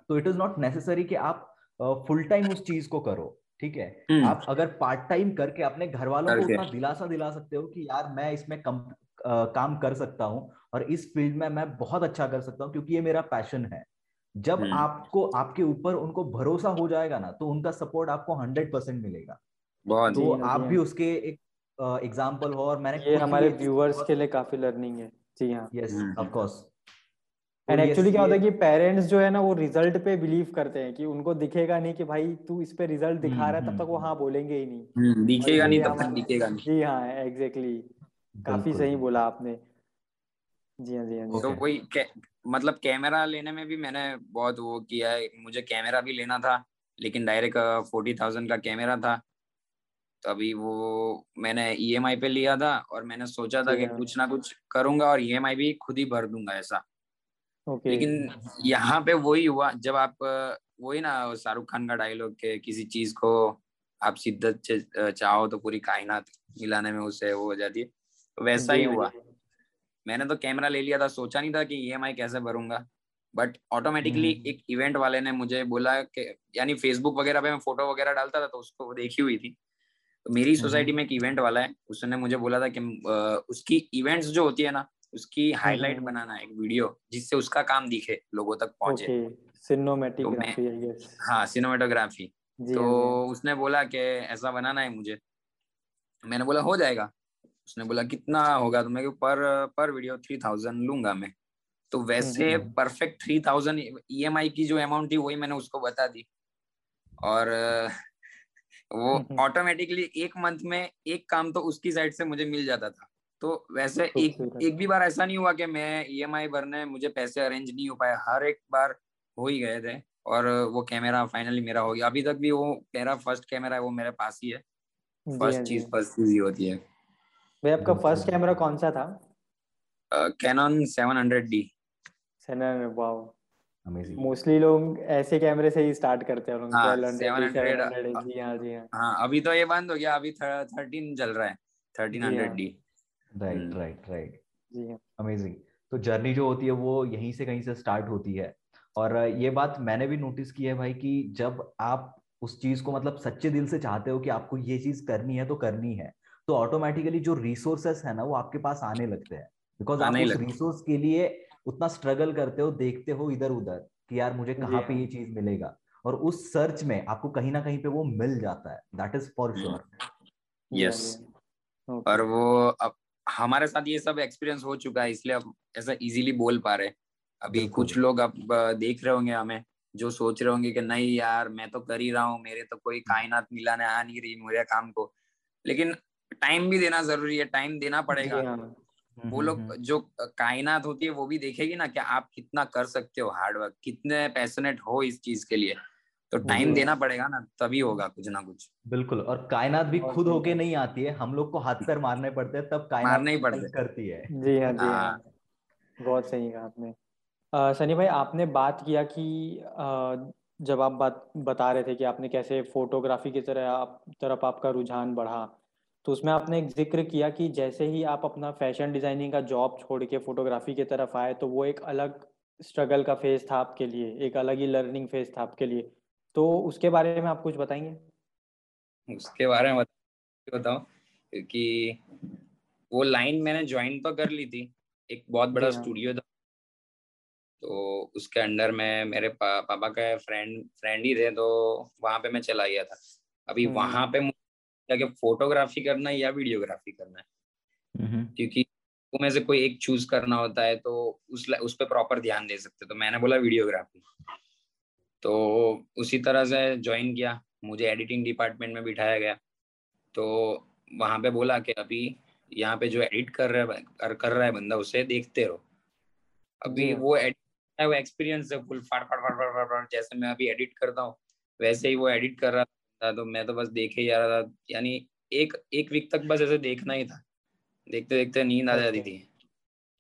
तो इट इज़ नॉट नेसेसरी कि आप फुल टाइम उस चीज़ को करो ठीक है हम्म। आप अगर पार्ट टाइम करके अपने घर वालों को उतना दिलासा दिला सकते हो कि यार मैं इसमें कम आ, काम कर सकता हूँ और इस फ़ील्ड में मैं बहुत अच्छा कर सकता हूँ क्योंकि ये मेरा पैशन है जब हम्म। आपको आपके ऊपर उनको भरोसा हो जाएगा ना तो उनका सपोर्ट आपको हंड्रेड परसेंट मिलेगा तो आप भी उसके एक एग्ज़ाम्पल हो और मैंने ये हमारे व्यूअर्स के लिए काफ़ी लर्निंग है। जी हाँ। Yes of course and actually क्या होता है कि पेरेंट्स जो है ना वो रिज़ल्ट पे बिलीव करते हैं कि उनको दिखेगा नहीं कि भाई तू इस पे रिज़ल्ट दिखा रहा है तब तक वो हम्म, हाँ बोलेंगे ही नहीं। हम्म, दिखेगा नहीं तब तक दिखेगा नहीं। जी हाँ एग्जैक्टली काफ़ी सही बोला आपने। जी हाँ जी हाँ तो कोई मतलब कैमरा लेने में भी मैंने बहुत वो किया है। मुझे कैमरा भी लेना था लेकिन डायरेक्ट फोर्टी थाउज़ेंड का कैमरा था। तो अभी वो मैंने ई e पे लिया था और मैंने सोचा था कि कुछ ना कुछ करूँगा और ई e भी खुद ही भर दूँगा ऐसा। Okay. लेकिन यहाँ पे वही हुआ जब आप वही ना शाहरुख खान का डायलॉग के किसी चीज़ को आप शिद्दत चाहो तो पूरी कायनात मिलाने में उसे वो हो जाती है तो वैसा ही हुआ। मैंने तो कैमरा ले लिया था सोचा नहीं था कि ई e कैसे भरूँगा बट ऑटोमेटिकली हम्म। एक इवेंट वाले ने मुझे बोला कि यानी फेसबुक वगैरह पे मैं फ़ोटो वगैरह डालता था तो उसको देखी हुई थी। मेरी सोसाइटी में एक इवेंट वाला है उसने मुझे बोला था कि उसकी इवेंट्स जो होती है ना उसकी हाईलाइट हम्म, हम्म, बनाना एक वीडियो जिससे उसका काम दिखे लोगों तक पहुँचे। सिनेमेटोग्राफी तो हाँ सिनेमेटोग्राफी। तो उसने बोला कि ऐसा बनाना है मुझे। मैंने बोला हो जाएगा। उसने बोला कितना होगा? तो मैं पर पर वीडियो थ्री थाउज़ेंड लूँगा मैं। तो हम्म, वैसे परफेक्ट थ्री थाउज़ेंड ई की जो अमाउंट थी वही मैंने उसको बता दी। और वो ऑटोमेटिकली एक मंथ में एक काम तो उसकी साइड से मुझे मिल जाता था। तो वैसे एक एक भी बार ऐसा नहीं हुआ कि मैं ई भरने मुझे पैसे अरेंज नहीं हो पाए। हर एक बार हो ही गए थे और वो कैमरा फाइनली मेरा हो गया। अभी तक भी वो मेरा फ़र्स्ट कैमरा है वो मेरे पास ही है। फ़र्स्ट चीज़ फ़र्स्ट चीज़ ही होती है। भाई आपका फ़र्स्ट कैमरा कौन सा था? Canon seven hundred D wow mostly लोग ऐसे कैमरे से ही स्टार्ट करते हैं हाँ, जी हाँ जी हाँ हाँ अभी तो ये बंद हो गया अभी थर्टीन चल रहा है thirteen hundred D right right right जी अमेजिंग तो जर्नी जो होती है वो यहीं से कहीं से स्टार्ट होती है। और ये बात मैंने भी नोटिस की है भाई कि जब आप उस चीज़ को मतलब सच्चे दिल से चाहते हो कि आपको ये चीज़ करनी है तो करनी है। तो ऑटोमेटिकली जो रिसोर्सेस है ना वो आपके पास आने लगते हैं। बिकॉज़ आप उस रिसोर्स के लिए उतना स्ट्रगल करते हो देखते हो इधर उधर कि यार मुझे कहाँ पे ये चीज़ मिलेगा? और उस सर्च में आपको कहीं ना कहीं पे वो मिल जाता है। That is for sure yes और वो अब हमारे साथ ये सब एक्सपीरियंस हो चुका है इसलिए अब ऐसा इजीली बोल पा रहे। अभी कुछ लोग अब देख रहे होंगे हमें जो सोच रहे होंगे कि नहीं यार मैं तो कर ही रहा हूँ मेरे तो कोई कायनात मिलाने आ नहीं रही मेरे काम को। लेकिन टाइम भी देना ज़रूरी है टाइम देना पड़ेगा। वो हम्म, लोग हम्म। जो कायनात होती है वो भी देखेगी ना कि आप कितना कर सकते हो हार्डवर्क कितने पैशनेट हो इस चीज़ के लिए। तो टाइम देना पड़ेगा ना तभी होगा कुछ ना कुछ। बिल्कुल और कायनात भी खुद होके नहीं आती है हम लोग को हाथ पैर मारने पड़ते हैं तब कायनात मारने ही पड़ते करती है। जी हाँ जी हाँ, हाँ। बहुत सही कहा आपने। सनी भाई आपने बात किया कि आ, जब आप बात बता रहे थे कि आपने कैसे फोटोग्राफी की तरह आप तरफ़ आपका रुझान बढ़ा तो उसमें आपने एक ज़िक्र किया कि जैसे ही आप अपना फ़ैशन डिज़ाइनिंग का जॉब छोड़ के फोटोग्राफी की तरफ़ आए तो वो एक अलग स्ट्रगल का फ़ेज़ था आपके लिए एक अलग ही लर्निंग फ़ेज़ था आपके लिए तो उसके बारे में आप कुछ बताएँगे उसके बारे में बताओ कि वो लाइन मैंने ज्वाइन तो कर ली थी एक बहुत बड़ा स्टूडियो हाँ। था तो उसके अंडर में मेरे पा, पापा का फ्रेंड फ्रेंड ही थे तो वहाँ पे मैं चला गया था अभी। वहाँ पे मुझे फोटोग्राफी करना है या वीडियोग्राफी करना है। क्योंकि में से कोई एक चूज़ करना होता है तो उस उस पर प्रॉपर ध्यान दे सकते तो मैंने बोला वीडियोग्राफी तो उसी तरह से ज्वाइन किया। मुझे एडिटिंग डिपार्टमेंट में बिठाया गया। तो वहाँ पे बोला कि अभी यहाँ पे जो एडिट कर रहा है कर, कर रहा है बंदा उसे देखते रहो। अभी वो एडिट वो एक्सपीरियंस है फुल फाड़ फाड़ फाड़ फाड़ फाड़ जैसे मैं अभी एडिट करता हूँ वैसे ही वो एडिट कर रहा था तो मैं तो बस देखे जा रहा था। यानी एक एक वीक तक बस ऐसे देखना ही था। देखते देखते नींद आ जाती थी।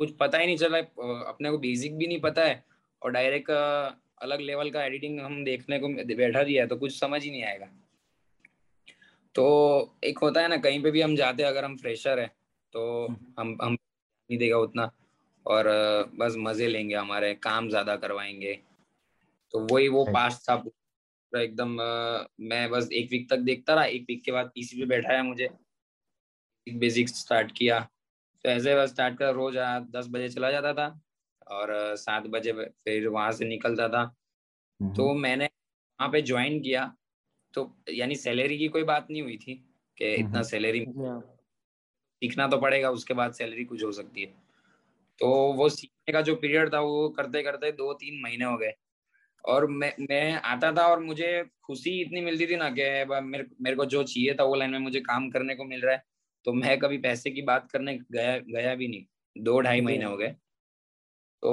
कुछ पता ही नहीं चला अपने को बेसिक भी नहीं पता है और डायरेक्ट अलग लेवल का एडिटिंग हम देखने को बैठा दिया है तो कुछ समझ ही नहीं आएगा। तो एक होता है ना कहीं पे भी हम जाते हैं अगर हम फ्रेशर है तो हम्म। हम हम नहीं देगा उतना और बस मज़े लेंगे हमारे काम ज़्यादा करवाएँगे। तो वही वो पास था एकदम मैं बस एक वीक तक देखता रहा एक वीक के बाद पीसी पे बैठाया मुझे। बेसिक स्टार्ट किया। तो ऐसे बस स्टार्ट कर रोज दस बजे चला जाता था और सात बजे फिर वहाँ से निकलता था। हम्म। तो मैंने वहाँ पे ज्वाइन किया। तो यानी सैलरी की कोई बात नहीं हुई थी कि हम्म। इतना सैलरी सीखना तो पड़ेगा उसके बाद सैलरी कुछ हो सकती है। तो वो सीखने का जो पीरियड था वो करते करते दो तीन महीने हो गए। और मैं मैं आता था और मुझे खुशी इतनी मिलती थी ना कि मेरे मेरे को जो चाहिए था वो लाइन में मुझे काम करने को मिल रहा है। तो मैं कभी पैसे की बात करने गया गया भी नहीं। दो ढाई महीने हो गए। तो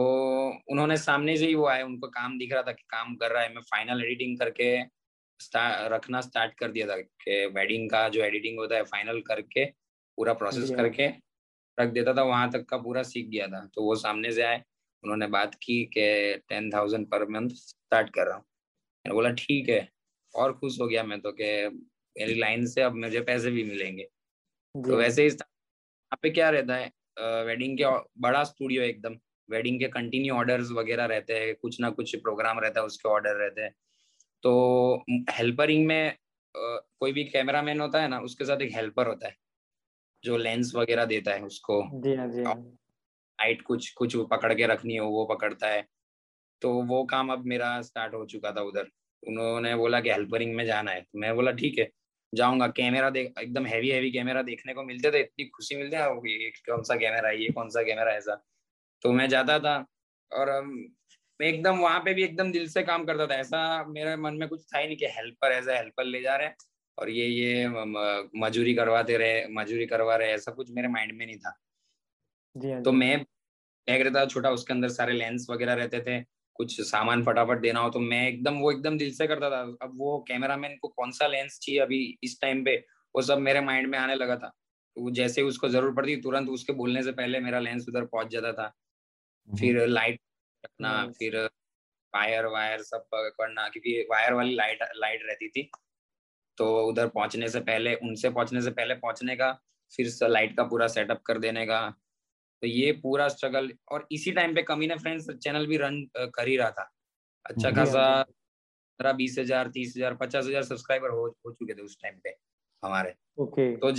उन्होंने सामने से ही वो आए उनको काम दिख रहा था कि काम कर रहा है। मैं फाइनल एडिटिंग करके स्टार, रखना स्टार्ट कर दिया था कि वेडिंग का जो एडिटिंग होता है फाइनल करके पूरा प्रोसेस करके रख देता था। वहाँ तक का पूरा सीख गया था। तो वो सामने से आए। उन्होंने बात की कि ten thousand per month start कर रहा हूँ। मैंने बोला ठीक है। और खुश हो गया मैं तो कि मेरी लाइन से अब मुझे पैसे भी मिलेंगे। तो वैसे ही यहाँ पे क्या रहता है वेडिंग के बड़ा स्टूडियो एकदम। वेडिंग के कंटिन्यू ऑर्डर्स वगैरह रहते हैं कुछ ना कुछ प्रोग्राम रहता है उसके ऑर्डर रहते हैं। तो हेल्परिंग में कोई भी कैमरा मैन होता है ना उसके साथ एक हेल्पर होता है जो लेंस वगैरह देता है उसको। जी हाँ जी लाइट हाँ। कुछ कुछ पकड़ के रखनी हो, वो पकड़ता है। तो वो काम अब मेरा स्टार्ट हो चुका था उधर। उन्होंने बोला कि हेल्परिंग में जाना है। तो मैं बोला, ठीक है, जाऊँगा। कैमरा देख, एकदम हैवी हैवी कैमरा देखने को मिलते थे, इतनी खुशी मिलती है कौन सा कैमरा है, ये कौन सा कैमरा ऐसा। तो मैं जाता था और मैं एकदम वहाँ पे भी एकदम दिल से काम करता था। ऐसा मेरे मन में कुछ था ही नहीं कि हेल्पर ऐसा हेल्पर ले जा रहे हैं और ये ये मजूरी करवाते रहे, मजूरी करवा रहे ऐसा कुछ मेरे माइंड में नहीं था। तो मैं बैग रहता छोटा उसके अंदर सारे लेंस वगैरह रहते थे कुछ सामान फटाफट देना हो तो मैं एकदम वो एकदम दिल से करता था। अब वो कैमरामैन को कौन सा लेंस चाहिए अभी इस टाइम पे वो सब मेरे माइंड में आने लगा था। तो जैसे उसको ज़रूरत पड़ती तुरंत उसके बोलने से पहले मेरा लेंस उधर पहुँच जाता था। फिर लाइट रखना फिर वायर वायर सब पकड़ना क्योंकि वायर वाली लाइट लाइट रहती थी। तो उधर पहुँचने से पहले उनसे पहुँचने से पहले पहुँचने का फिर लाइट का पूरा सेटअप कर देने का तो ये पूरा स्ट्रगल और इसी टाइम पे कमी ने फ्रेंड्स चैनल भी रन कर ही रहा था। अच्छा खासा पंद्रह बीस हज़ार तीस हज़ार पचास हज़ार सब्सक्राइबर हो, हो चुके थे उस टाइम पे हमारे। ओके। तो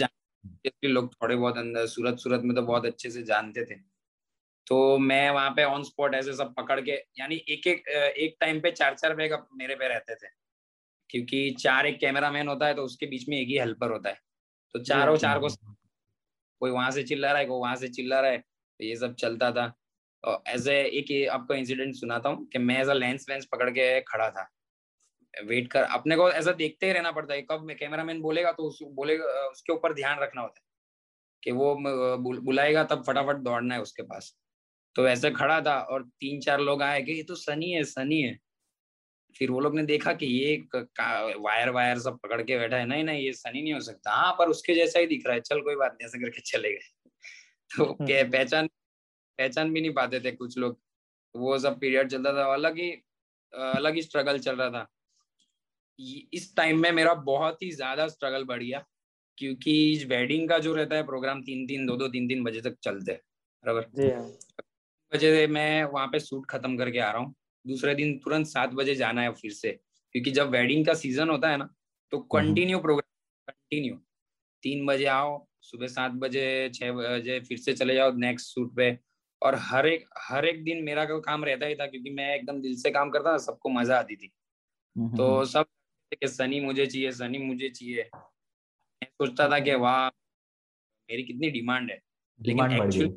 लोग थोड़े बहुत अंदर सूरत सूरत में तो बहुत अच्छे से जानते थे। तो मैं वहाँ पे ऑन स्पॉट ऐसे सब पकड़ के यानी एक एक एक टाइम पे चार चार बैग मेरे पे रहते थे। क्योंकि चार एक कैमरा मैन होता है तो उसके बीच में एक ही हेल्पर होता है। तो चारों चार को कोई वहाँ से चिल्ला रहा है कोई वहाँ से चिल्ला रहा है तो ये सब चलता था। और एज ए एक आपको इंसिडेंट सुनाता हूँ कि मैं एज अ लेंस वेंस पकड़ के खड़ा था। वेट कर अपने को ऐसा देखते ही रहना पड़ता है कब कैमरा मैन बोलेगा तो उस, बोलेगा उसके ऊपर ध्यान रखना होता है कि वो बुलाएगा तब फटाफट दौड़ना है उसके पास। तो ऐसे खड़ा था और तीन चार लोग आए कि ये तो सनी है सनी है। फिर वो लोग ने देखा कि ये वायर वायर सब पकड़ के बैठा है। नहीं नहीं ये सनी नहीं हो सकता। हाँ पर उसके जैसा ही दिख रहा है। चल कोई बात नहीं ऐसे करके चले गए। तो क्या हम्म। पहचान पहचान भी नहीं पाते थे कुछ लोग। वो सब पीरियड चलता था। अलग ही अलग ही स्ट्रगल चल रहा था। इस टाइम में मेरा बहुत ही ज़्यादा स्ट्रगल बढ़ गया क्योंकि वेडिंग का जो रहता है प्रोग्राम तीन तीन दो दो तीन तीन बजे तक चलते हैं। बराबर? बजे मैं वहाँ पे सूट खत्म करके आ रहा हूँ। दूसरे दिन तुरंत सात बजे जाना है फिर से। क्योंकि जब वेडिंग का सीज़न होता है ना तो कंटिन्यू प्रोग्राम कंटिन्यू तीन बजे आओ सुबह सात बजे छह बजे फिर से चले जाओ नेक्स्ट शूट पे। और हर एक हर एक दिन मेरा का काम रहता ही था क्योंकि मैं एकदम दिल से काम करता था सबको मज़ा आती थी। तो सब सनी मुझे चाहिए सनी मुझे चाहिए। मैं सोचता था कि वाह मेरी कितनी डिमांड है। लेकिन एक्चुअल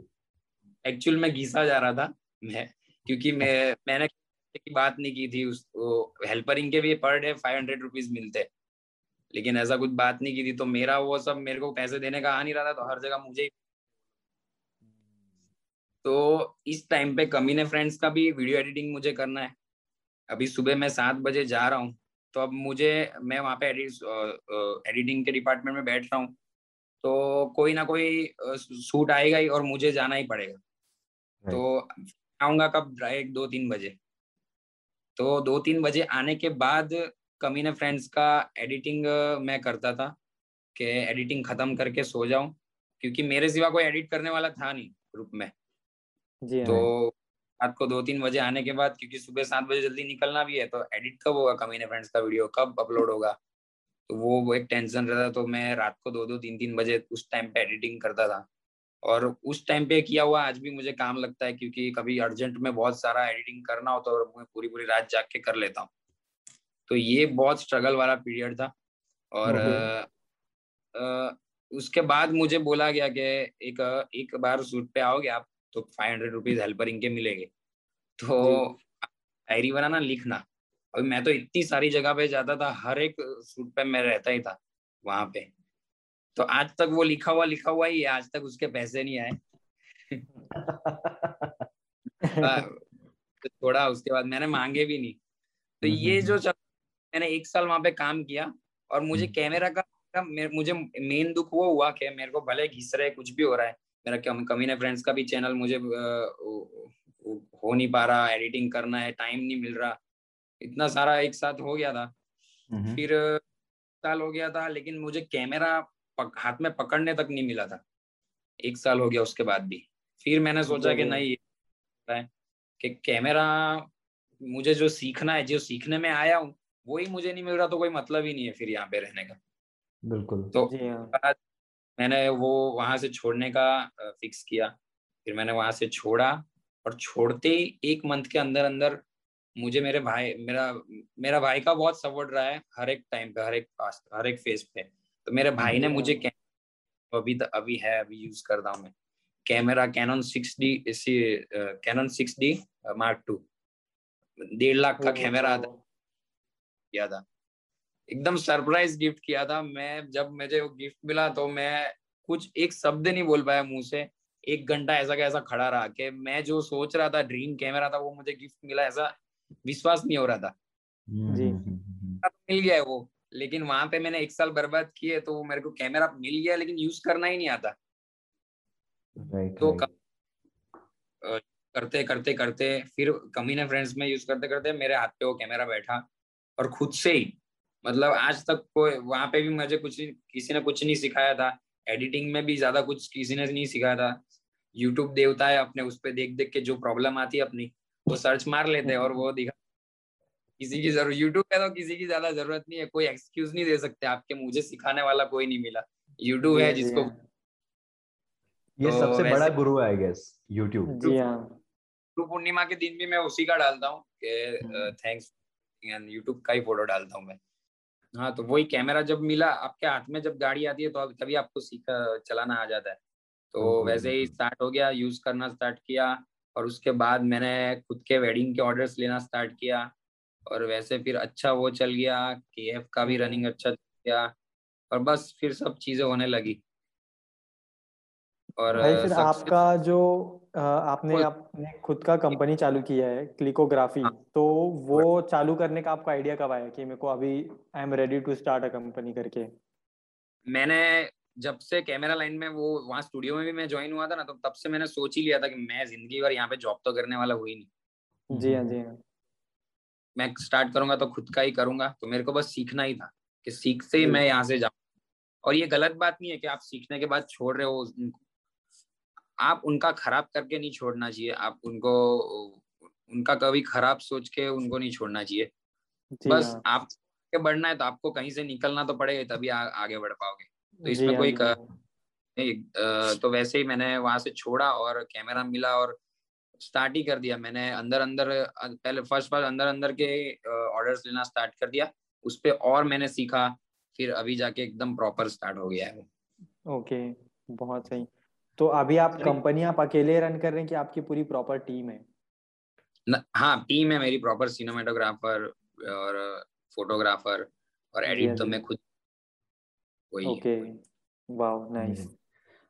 एक्चुअल में घिसा जा रहा था मैं क्योंकि मैं मैंने की बात नहीं की थी उस हेल्परिंग के भी per day five hundred rupees मिलते। लेकिन ऐसा कुछ बात नहीं की थी तो मेरा वो सब मेरे को पैसे देने का आ नहीं रहा था तो हर जगह मुझे ही तो इस टाइम पे कमीने फ्रेंड्स का भी वीडियो एडिटिंग मुझे करना है। अभी सुबह मैं सात बजे जा रहा हूँ तो अब मुझे मैं वहाँ पे एडिट एडिटिंग के डिपार्टमेंट में बैठ रहा हूँ तो कोई ना कोई सूट आएगा ही और मुझे जाना ही पड़ेगा। तो आऊँगा कब? एक दो तीन बजे। तो दो तीन बजे आने के बाद कमीने फ्रेंड्स का एडिटिंग मैं करता था कि एडिटिंग खत्म करके सो जाऊँ क्योंकि मेरे सिवा कोई एडिट करने वाला था नहीं ग्रुप में। जी तो रात को दो तीन बजे आने के बाद क्योंकि सुबह सात बजे जल्दी निकलना भी है तो एडिट कब होगा कमीने फ्रेंड्स का वीडियो? कब अपलोड होगा? तो वो वो एक टेंशन रहता तो मैं रात को दो दो तीन तीन बजे उस टाइम पे एडिटिंग करता था। और उस टाइम पे किया हुआ आज भी मुझे काम लगता है क्योंकि कभी अर्जेंट में बहुत सारा एडिटिंग करना हो तो मैं पूरी पूरी रात जाग के कर लेता हूँ। तो ये बहुत स्ट्रगल वाला पीरियड था और आ, आ, उसके बाद मुझे बोला गया कि एक एक बार सूट पे आओगे आप तो फाइव हंड्रेड रुपीज़ हेल्पर के मिलेंगे। तो डायरी बनाना लिखना। अभी मैं तो इतनी सारी जगह पे जाता था हर एक सूट पे मैं रहता ही था वहाँ पे। तो आज तक वो लिखा हुआ लिखा हुआ ही है आज तक उसके पैसे नहीं आए। हाँ, तो थोड़ा उसके बाद मैंने मांगे भी नहीं। तो हम्म, ये हम्म, जो हम्म। चल मैंने एक साल वहाँ पे काम किया और मुझे कैमरा का मुझे मेन दुख वो हुआ कि मेरे को भले घिस रहे कुछ भी हो रहा है मेरा कमी ने फ्रेंड्स का भी चैनल मुझे हो नहीं पा रहा एडिटिंग करना है टाइम नहीं मिल रहा। इतना सारा एक साथ हो गया था। फिर साल हो गया था लेकिन मुझे कैमरा हाथ में पकड़ने तक नहीं मिला था। एक साल हो गया उसके बाद भी। फिर मैंने सोचा कि नहीं है कि कैमरा मुझे जो सीखना है जो सीखने में आया हूँ वही मुझे नहीं मिल रहा तो कोई मतलब ही नहीं है फिर यहाँ पे रहने का। बिल्कुल। तो हाँ। मैंने वो वहाँ से छोड़ने का फिक्स किया। फिर मैंने वहाँ से छोड़ा और छोड़ते ही एक मंथ के अंदर अंदर मुझे मेरे भाई मेरा मेरा भाई का बहुत सपोर्ट रहा है हर एक टाइम पे हर एक हर एक फ़ेज़ पे। तो मेरे भाई ने मुझे अभी तो अभी है अभी यूज़ कर रहा हूँ मैं। कैमरा कैनन सिक्स डी इसी Canon six D mark two डेढ़ लाख का कैमरा था किया था। एकदम सरप्राइज़ गिफ्ट किया था। मैं जब मुझे वो गिफ्ट मिला तो मैं कुछ एक शब्द नहीं बोल पाया मुँह से। एक घंटा ऐसा का ऐसा खड़ा रहा कि मैं जो सोच रहा था ड्रीम कैमरा था वो मुझे गिफ्ट मिला ऐसा विश्वास नहीं हो रहा था। जी। मिल गया है वो। लेकिन वहाँ पे मैंने एक साल बर्बाद किए तो मेरे को कैमरा मिल गया लेकिन यूज़ करना ही नहीं आता right, तो right. करते करते करते फिर कमीने फ्रेंड्स में यूज़ करते करते मेरे हाथ पे वो कैमरा बैठा और खुद से ही मतलब आज तक कोई वहाँ पे भी मुझे कुछ किसी ने कुछ नहीं सिखाया था एडिटिंग में भी ज़्यादा कुछ किसी ने नहीं सिखाया था यूट्यूब देवता है अपने उस पर देख देख के जो प्रॉब्लम आती है अपनी वो सर्च मार लेते हैं और वो दिखा किसी की ज़रूरत यूट्यूब पे तो किसी की ज़्यादा ज़रूरत नहीं है कोई एक्सक्यूज नहीं दे सकते आपके मुझे सिखाने वाला कोई नहीं मिला। यूट्यूब है जिसको ये तो सबसे बड़ा गुरु है आई गेस यूट्यूब हाँ। गुरु पूर्णिमा के दिन भी मैं उसी का डालता हूँ कि थैंक्स यूट्यूब का ही फ़ोटो डालता हूँ मैं। हाँ तो वही कैमरा जब मिला आपके हाथ में जब गाड़ी आती है तो तभी आपको सीखा चलाना आ जाता है। तो वैसे ही स्टार्ट हो गया यूज़ करना स्टार्ट किया और उसके बाद मैंने खुद के वेडिंग के ऑर्डर्स लेना स्टार्ट किया। और वैसे फिर अच्छा वो चल गया के एफ़ का भी रनिंग अच्छा चल गया और बस फिर सब चीज़ें होने लगी। और भाई फिर आपका जो आपने आपने खुद का कंपनी चालू किया है क्लिकोग्राफी हाँ, तो वो चालू करने का आपका आइडिया कब आया कि मेरे को अभी I am ready to start a company करके? मैंने जब से कैमरा लाइन में वो वहाँ स्टूडियो में भी मैं ज्वाइन हुआ था ना तो तब से मैंने सोच ही लिया था कि मैं ज़िंदगी भर यहाँ पे जॉब तो करने वाला हुई नहीं। जी हाँ जी हाँ। मैं स्टार्ट करूँगा तो खुद का ही करूँगा तो मेरे को बस सीखना ही था कि सीखते ही मैं यहाँ से जाऊँ। और ये गलत बात नहीं है कि आप सीखने के बाद छोड़ रहे हो उनको। आप उनका खराब करके नहीं छोड़ना चाहिए आप उनको उनका कभी खराब सोच के उनको नहीं छोड़ना चाहिए। बस हाँ. आप के बढ़ना है तो आपको कहीं से निकलना तो पड़ेगा तभी आ, आगे बढ़ पाओगे। तो इसमें हाँ, कोई कर, हाँ। तो वैसे ही मैंने वहाँ से छोड़ा और कैमरा मिला और स्टार्ट ही कर दिया मैंने। अंदर अंदर पहले फ़र्स्ट फ़र्स्ट अंदर अंदर के ऑर्डर्स लेना स्टार्ट कर दिया। उस पर और मैंने सीखा फिर अभी जाके एकदम प्रॉपर स्टार्ट हो गया है। ओके बहुत सही। तो अभी आप कंपनी आप अकेले रन कर रहे हैं कि आपकी पूरी प्रॉपर टीम है? न, हाँ टीम है मेरी प्रॉपर सिनेमाटोग्राफर और फोटोग्राफर और एडिट तो मैं खुद। Okay wow nice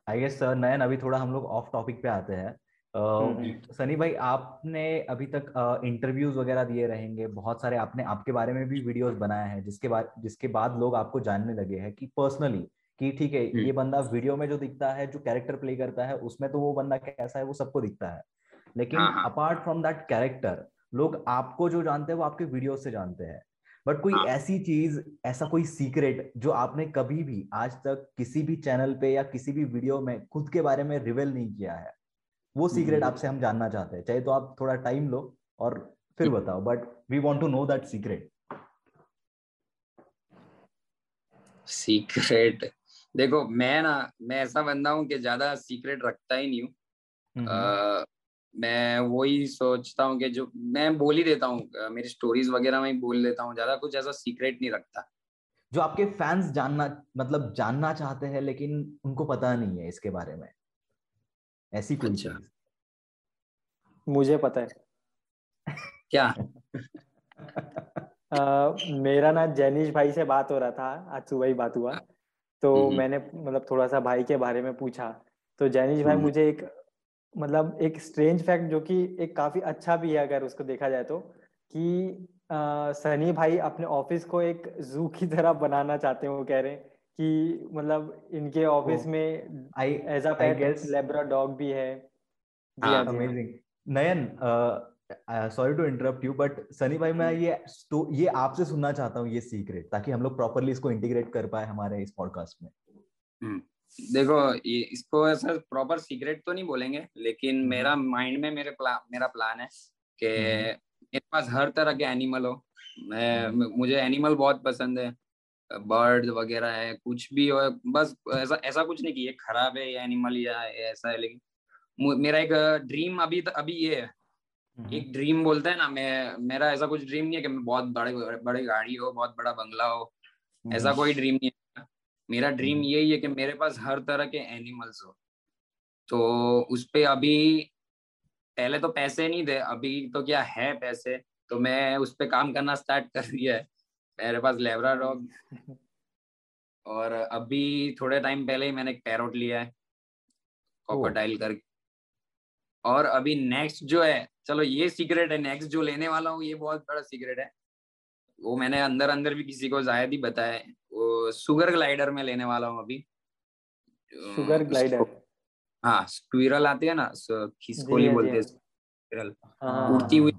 I guess sir Nayan अभी थोड़ा हम लोग ऑफ़ टॉपिक पे आते हैं। सनी भाई आपने अभी तक इंटरव्यूज़ वगैरह दिए रहेंगे बहुत सारे आपने आपके बारे में भी वीडियोस बनाए हैं जिसके बाद जिसके बाद लोग आपको जानने लगे हैं कि पर्सनली कि ठीक है हम्म। ये बंदा वीडियो में जो दिखता है जो कैरेक्टर प्ले करता है उसमें तो वो बंदा कैसा है वो सबको दिखता है लेकिन अपार्ट फ्रॉम दैट कैरेक्टर लोग आपको जो जानते हैं वो आपके वीडियो से जानते हैं बट कोई हाँ. ऐसी चीज़ ऐसा कोई सीक्रेट जो आपने कभी भी आज तक किसी भी चैनल पे या किसी भी वीडियो में खुद के बारे में रिवेल नहीं किया है वो सीक्रेट आपसे हम जानना चाहते हैं चाहे तो आप थोड़ा टाइम लो और फिर बताओ but we want to know that secret secret देखो मैं ना मैं ऐसा बंदा हूँ कि ज़्यादा सीक्रेट रखता ही नहीं हूँ। मैं वही सोचता हूँ कि जो मैं बोल ही देता हूँ मेरी स्टोरीज वगैरह में ही बोल देता हूँ ज़्यादा कुछ ऐसा सीक्रेट नहीं रखता। जो आपके फैंस जानना मतलब जानना चाहते हैं लेकिन उनको पता नहीं है इसके बारे में। ऐसी कोई अच्छा। मुझे पता है क्या आ, मेरा ना जैनिश भाई से बात हो रहा था आज सुबह ही बात हुआ तो हम्म, हम्म। मैंने मतलब थोड़ा सा भाई के बारे में पूछा तो जैनिश भाई हम्म। मुझे एक मतलब एक स्ट्रेंज फैक्ट जो कि एक काफ़ी अच्छा भी है अगर उसको देखा जाए तो कि आ, सनी भाई अपने ऑफ़िस को एक जू की तरह बनाना चाहते हैं वो कह रहे हैं कि मतलब इनके ऑफ़िस में as a pet labra dog भी है amazing. Nayan sorry to interrupt you but Sunny भाई मैं ये तो ये आपसे सुनना चाहता हूँ ये सीक्रेट ताकि हम लोग प्रॉपरली इसको इंटीग्रेट कर पाए हमारे इस पॉडकास्ट में। हम्म, देखो ये इसको ऐसा प्रॉपर सीक्रेट तो नहीं बोलेंगे लेकिन हम्म। मेरा माइंड में मेरे प्ला, मेरा प्लान है कि हम्म। मेरे पास हर तरह के एनिमल हो। मैं मुझे एनिमल बहुत पसंद है। बर्ड वगैरह है कुछ भी हो बस ऐसा ऐसा कुछ नहीं कि ये खराब है ये एनिमल या ऐसा है लेकिन मेरा एक ड्रीम अभी अभी ये है हम्म। एक ड्रीम बोलते हैं ना मैं मेरा ऐसा कुछ ड्रीम नहीं है कि मैं बहुत बड़े बड़े गाड़ी हो बहुत बड़ा बंगला हो ऐसा हम्म। कोई ड्रीम नहीं है मेरा ड्रीम हम्म। यही है कि मेरे पास हर तरह के एनिमल्स हो तो उस पे अभी पहले तो पैसे नहीं थे अभी तो क्या है पैसे तो मैं उस पर काम करना स्टार्ट कर दिया है मेरे पास लेबरा डॉग और अभी थोड़े टाइम पहले ही मैंने एक पैरोट लिया है कॉकोटाइल करके। और अभी नेक्स्ट जो है चलो ये सीक्रेट है नेक्स्ट जो लेने वाला हूँ ये बहुत बड़ा सीक्रेट है। वो मैंने अंदर अंदर भी किसी को जायद ही बताया वो सुगर ग्लाइडर में लेने वाला हूँ अभी। सुगर ग्लाइडर हाँ स्क्विरल आती है ना खिसकोली बोलते हैं। स्क्विरल हाँ। उड़ती हुई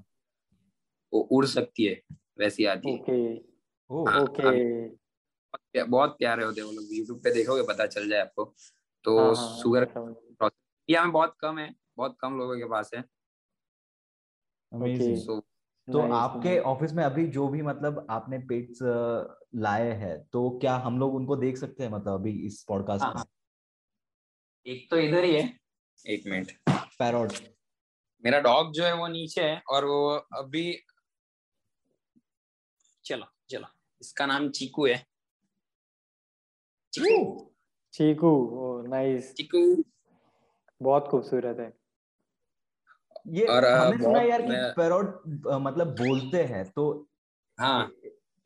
वो उड़ सकती है वैसी आती है। ओके। बहुत प्यारे होते हैं वो लोग। यूट्यूब पे देखोगे पता चल जाए आपको। तो हाँ, हाँ, इंडिया में बहुत कम है बहुत कम लोगों के पास है। so, तो आपके ऑफ़िस में अभी जो भी मतलब आपने पेट्स लाए हैं तो क्या हम लोग उनको देख सकते हैं मतलब अभी इस पॉडकास्ट में? एक तो इधर ही है। एक मिनट। पैरोट मेरा डॉग जो है वो नीचे है और वो अभी चलो। चलो इसका नाम चीकू है। चीकू। चीकू ओ नाइस चीकू। बहुत खूबसूरत है। ये और हमने सुना यार कि पैरोट मतलब बोलते हैं तो हाँ।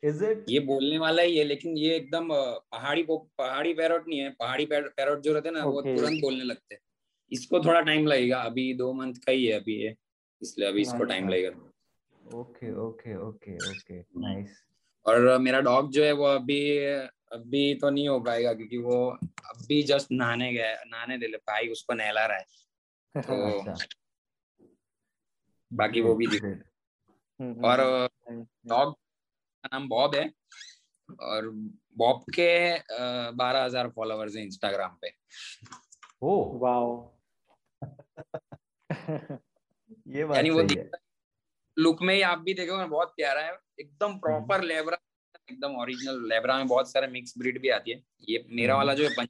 इज़ इट ये बोलने वाला ही है लेकिन ये एकदम पहाड़ी पहाड़ी पैरोट नहीं है पहाड़ी पैरोट जो रहते हैं ना okay. वो तुरंत बोलने लगते हैं। इसको थोड़ा टाइम लगेगा अभी दो मंथ का ही है अभी ये इसलिए अभी इसको टाइम लगेगा। Okay okay okay okay nice और मेरा डॉग जो है वो अभी अभी तो नहीं हो पाएगा क्योंकि वो अभी जस्ट नहाने गया नहाने दे ले भाई उसको नहला रहा है। तो अच्छा। बाकी वो भी दिखे हम्म, और डॉग का नाम बॉब है और बॉब के बारह हज़ार फॉलोअर्स हैं इंस्टाग्राम पे। Oh wow. ये बात यानी वो लुक में ही आप भी देखो बहुत प्यारा है। एकदम प्रॉपर हम्म। लेबरा एकदम ओरिजिनल लेबरा में बहुत सारे मिक्स ब्रीड भी आती है। ये मेरा वाला जो है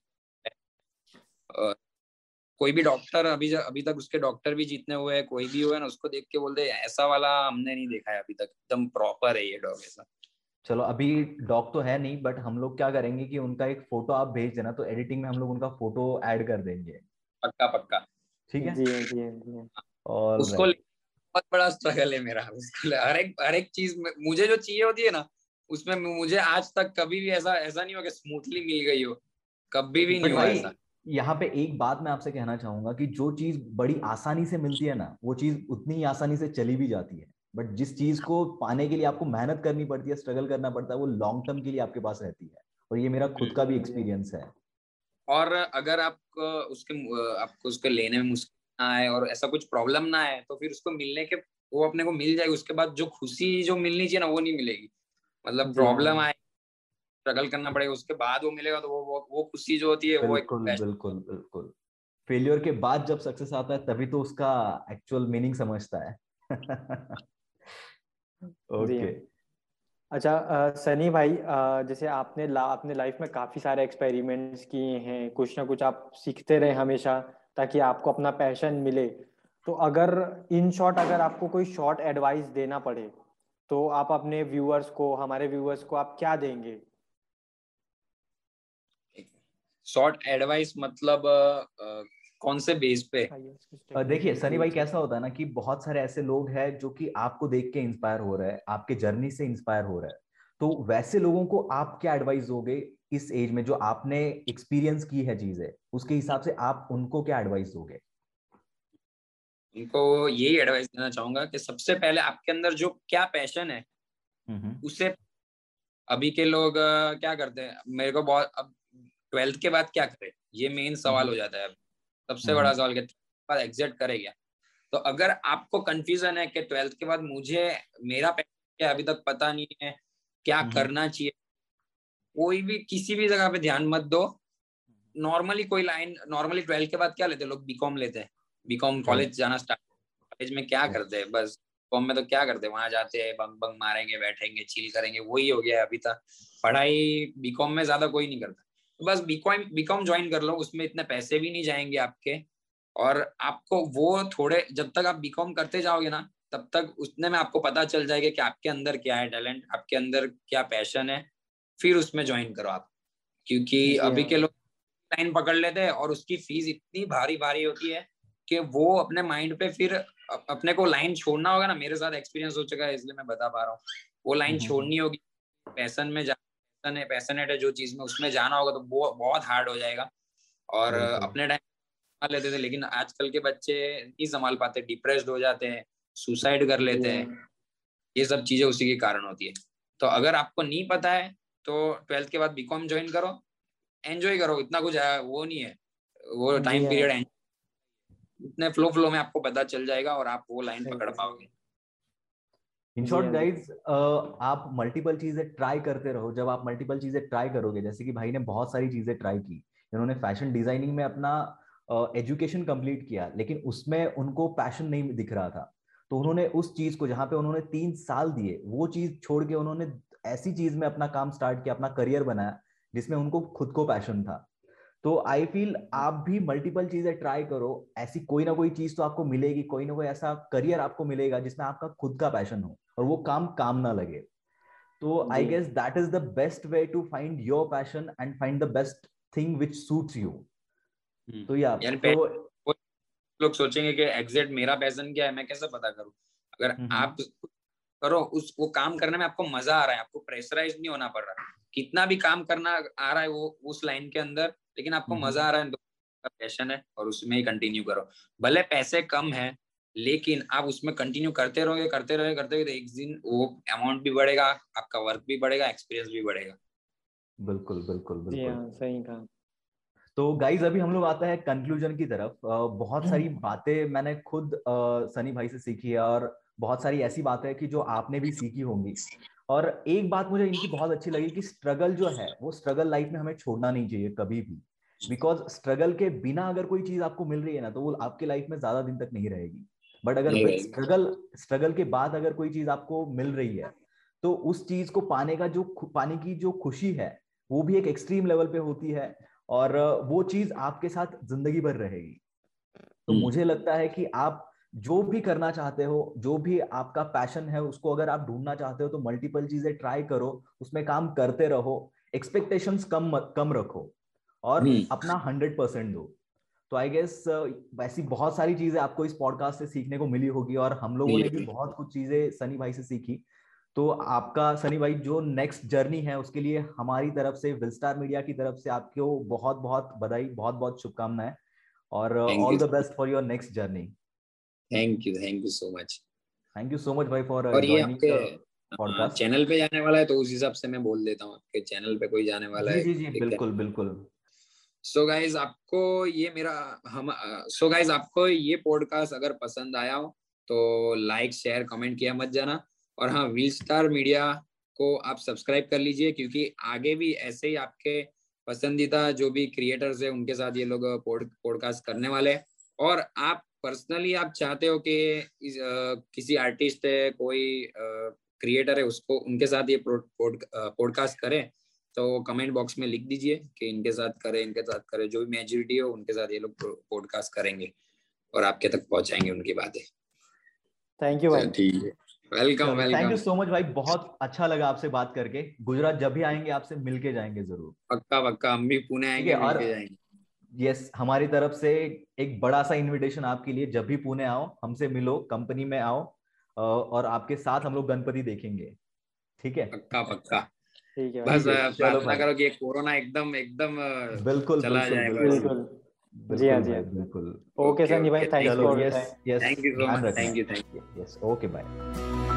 कोई भी डॉक्टर अभी अभी तक उसके डॉक्टर भी जीतने हुए हैं कोई भी हुए ना उसको देख के बोलते ऐसा वाला हमने नहीं देखा है अभी तक। एकदम प्रॉपर है ये डॉग ऐसा. चलो अभी डॉग तो है नहीं बट हम लोग क्या करेंगे कि उनका एक फ़ोटो आप भेज देना तो एडिटिंग में हम लोग उनका फ़ोटो ऐड कर देंगे। पक्का पक्का। ठीक है? जी जी जी और उसको बहुत बड़ा स्ट्रगल है मेरा उसको हर एक हर एक चीज़ मुझे जो चाहिए होती है ना उसमें मुझे आज तक कभी भी ऐसा ऐसा नहीं हो कि स्मूथली मिल गई हो। कभी भी नहीं हुआ ऐसा। यहाँ पे एक बात मैं आपसे कहना चाहूँगा कि जो चीज़ बड़ी आसानी से मिलती है ना वो चीज़ उतनी ही आसानी से चली भी जाती है। बट जिस चीज़ को पाने के लिए आपको मेहनत करनी पड़ती है स्ट्रगल करना पड़ता है वो लॉन्ग टर्म के लिए आपके पास रहती है। और ये मेरा खुद का भी एक्सपीरियंस है। और अगर आपको उसके आपको उसके लेने में मुश्किल आए और ऐसा कुछ प्रॉब्लम ना आए तो फिर उसको मिलने के वो अपने को मिल जाएगी उसके बाद जो खुशी जो मिलनी चाहिए ना वो नहीं मिलेगी। मतलब प्रॉब्लम आए स्ट्रगल करना पड़ेगा उसके बाद वो मिलेगा तो वो वो, वो खुशी जो होती है वो बिल्कुल बिल्कुल बिल्कुल। फेलियर के बाद जब सक्सेस आता है तभी तो उसका एक्चुअल मीनिंग समझता है। Okay okay. अच्छा सनी भाई जैसे आपने ला अपने लाइफ में काफ़ी सारे एक्सपेरिमेंट्स किए हैं कुछ ना कुछ आप सीखते रहे हमेशा। ताकि आपको अपना पैशन मिले। तो अगर इन शॉर्ट अगर आपको कोई शॉर्ट एडवाइस देना पड़े तो आप अपने व्यूअर्स को हमारे व्यूअर्स को आप क्या देंगे? शॉर्ट एडवाइस मतलब uh, कौन से बेस पे? देखिए सनी भाई कैसा होता है ना कि बहुत सारे ऐसे लोग हैं जो कि आपको देख के इंस्पायर हो रहे हैं आपके जर्नी से इंस्पायर हो रहे हैं। तो वैसे लोगों को आप क्या एडवाइस दोगे? इस एज में जो आपने एक्सपीरियंस की है चीज़ें उसके हिसाब से आप उनको क्या एडवाइस दोगे? उनको यही एडवाइस देना चाहूँगा कि सबसे पहले आपके अंदर जो क्या पैशन है उसे अभी के लोग क्या करते हैं? मेरे को बहुत अब ट्वेल्थ के बाद क्या करे? ये मेन सवाल हो जाता है सबसे बड़ा सवाल के बाद एग्जिट करे क्या तो अगर आपको कंफ्यूजन है कि ट्वेल्थ के बाद मुझे मेरा क्या अभी तक पता नहीं है क्या करना चाहिए? कोई भी किसी भी जगह पे ध्यान मत दो। नॉर्मली कोई लाइन नॉर्मली ट्वेल्थ के बाद क्या लेते लोग बीकॉम लेते हैं। बीकॉम कॉलेज जाना स्टार्ट कॉलेज में क्या करते हैं? बस कॉम में तो क्या करते हैं? वहाँ जाते हैं बंग बंग मारेंगे बैठेंगे चिल करेंगे वही हो गया अभी तक। पढ़ाई बीकॉम में ज़्यादा कोई नहीं करता। तो बस बीकॉम बीकॉम ज्वाइन कर लो उसमें इतने पैसे भी नहीं जाएँगे आपके। और आपको वो थोड़े जब तक आप बीकॉम करते जाओगे ना तब तक उसने में आपको पता चल जाएगा कि आपके अंदर क्या है टैलेंट आपके अंदर क्या पैशन है। फिर उसमें ज्वाइन करो आप। क्योंकि अभी के लोग लाइन पकड़ लेते हैं और उसकी फ़ीस इतनी भारी भारी होती है कि वो अपने माइंड पे फिर अपने को लाइन छोड़ना होगा ना मेरे साथ एक्सपीरियंस हो चुका है इसलिए मैं बता पा रहा हूँ। वो लाइन हम्म, छोड़नी। होगी पैसन में जा पैसन है पैसनेट है जो चीज़ में उसमें जाना होगा तो वो बहुत हार्ड हो जाएगा। और अपने टाइम लेते थे लेकिन आजकल के बच्चे नहीं संभाल पाते डिप्रेस्ड हो जाते हैं सुसाइड कर लेते हैं। ये सब चीज़ें उसी के कारण होती है। तो अगर आपको नहीं पता है तो ट्वेल्थ के बाद बीकॉम ज्वाइन करो। एंजॉय करो इतना कुछ है वो नहीं है। वो टाइम पीरियड इतने फ्लो फ्लो में आपको पता चल जाएगा और आप वो लाइन पकड़ पाओगे। इन शॉर्ट गाइज़ आप मल्टीपल चीज़ें ट्राई करते रहो। जब आप मल्टीपल चीज़ें ट्राई करोगे जैसे कि भाई ने बहुत सारी चीज़ें ट्राई की इन्होंने फ़ैशन डिज़ाइनिंग में अपना एजुकेशन uh, कंप्लीट किया लेकिन उसमें उनको पैशन नहीं दिख रहा था। तो उन्होंने उस चीज़ को जहाँ पे उन्होंने तीन साल दिए वो चीज़ छोड़ के उन्होंने ऐसी चीज़ में अपना काम स्टार्ट किया अपना करियर बनाया जिसमें उनको खुद को पैशन था। तो आई फील आप भी मल्टीपल चीज़ें ट्राई करो ऐसी कोई ना कोई चीज़ तो आपको मिलेगी कोई ना कोई ऐसा करियर आपको मिलेगा जिसमें आपका खुद का पैशन हो और वो काम काम ना लगे। तो I guess that is the best way to find your passion and find the best thing which suits you तो या तो लोग सोचेंगे कि एग्जैक्ट मेरा पैशन क्या है मैं कैसे पता करूँ? अगर हम्म, हम्म। आप करो उस वो काम करने में आपको मज़ा आ रहा है आपको प्रेशराइज नहीं होना पड़ रहा। कितना भी काम करना आ रहा है वो उस लाइन के अंदर लेकिन आपको हम्म, मज़ा आ रहा है पैशन है और उसमें ही कंटिन्यू करो। भले पैसे कम है लेकिन आप उसमें कंटिन्यू करते रहोगे करते रहोगे करते रहोगे तो एक दिन वो अमाउंट भी बढ़ेगा आपका वर्क भी बढ़ेगा एक्सपीरियंस भी बढ़ेगा। बिल्कुल बिल्कुल बिल्कुल। हाँ, सही कहा। तो गाइज़ अभी हम लोग आता है कंक्लूजन की तरफ़। बहुत सारी हम्म। बातें मैंने खुद सनी भाई से सीखी है और बहुत सारी ऐसी बातें कि जो आपने भी सीखी होंगी। और एक बात मुझे इनकी बहुत अच्छी लगी कि स्ट्रगल जो है वो स्ट्रगल लाइफ में हमें छोड़ना नहीं चाहिए कभी भी। बिकॉज़ स्ट्रगल के बिना अगर कोई चीज़ आपको मिल रही है ना तो वो आपके लाइफ में ज़्यादा दिन तक नहीं रहेगी। बट अगर स्ट्रगल स्ट्रगल के बाद अगर कोई चीज़ आपको मिल रही है तो उस चीज़ को पाने का जो पाने की जो खुशी है वो भी एक एक्सट्रीम लेवल पे होती है और वो चीज़ आपके साथ ज़िंदगी भर रहेगी। तो हम्म। मुझे लगता है कि आप जो भी करना चाहते हो जो भी आपका पैशन है उसको अगर आप ढूंढना चाहते हो तो मल्टीपल चीज़ें ट्राई करो उसमें काम करते रहो एक्सपेक्टेशंस कम कम रखो और हम्म। अपना हंड्रेड परसेंट दो। तो आई गेस वैसी बहुत सारी चीज़ें आपको इस पॉडकास्ट से सीखने को मिली होगी और हम लोगों ने भी बहुत कुछ चीज़ें सनी भाई से सीखी। तो आपका सनी भाई जो नेक्स्ट जर्नी है उसके लिए हमारी तरफ़ से विलस्टार मीडिया की तरफ़ से आपको बहुत बहुत बधाई बहुत बहुत शुभकामनाएँ और all the best for your next journey thank you thank you so much thank you so much भाई फॉर और ये आपके पॉडकास्ट चैनल पे जाने वाला है तो उस हिसाब से मैं बोल देता हूँ आपके चैनल पे कोई जाने वाला जी, है जी जी बिल्कुल बिल्कुल। सो so गाइज़ आपको ये मेरा हम सो so गाइज़ आपको ये पॉडकास्ट अगर पसंद आया हो तो लाइक शेयर कमेंट किया मत जाना। और हाँ व्हील स्टार मीडिया को आप सब्सक्राइब कर लीजिए क्योंकि आगे भी ऐसे ही आपके पसंदीदा जो भी क्रिएटर्स है उनके साथ ये लोग पॉडकास्ट करने वाले हैं। और आप पर्सनली आप चाहते हो कि किसी आर्टिस्ट है कोई क्रिएटर है उसको उनके साथ ये पॉडकास्ट करें तो कमेंट बॉक्स में लिख दीजिए कि इनके साथ करें इनके साथ करें जो भी मेजोरिटी हो उनके साथ ये लोग पॉडकास्ट करेंगे और आपके तक पहुंचाएँगे उनकी बातें। थैंक यू ठीक है। Welcome welcome thank you so much भाई। बहुत अच्छा लगा आपसे बात करके। गुजरात जब भी आएँगे आपसे मिलके जाएँगे ज़रूर। पक्का पक्का हम भी पुणे आएँगे और जाएँगे। यस हमारी तरफ़ से एक बड़ा सा इनविटेशन आपके लिए जब भी पुणे आओ हमसे मिलो कंपनी में आओ और आपके साथ हम लोग गणपति देखेंगे। ठीक है? पक्का पक्का। ठीक है बस प्रार्थना करो कि कोरोना एकदम एकदम बिल्कुल चला जाएगा बिल्कुल। जी हाँ जी हाँ। बिल्कुल। ओके सनी भाई thanks for yes yes thank you so much thank you thank you yes okay bye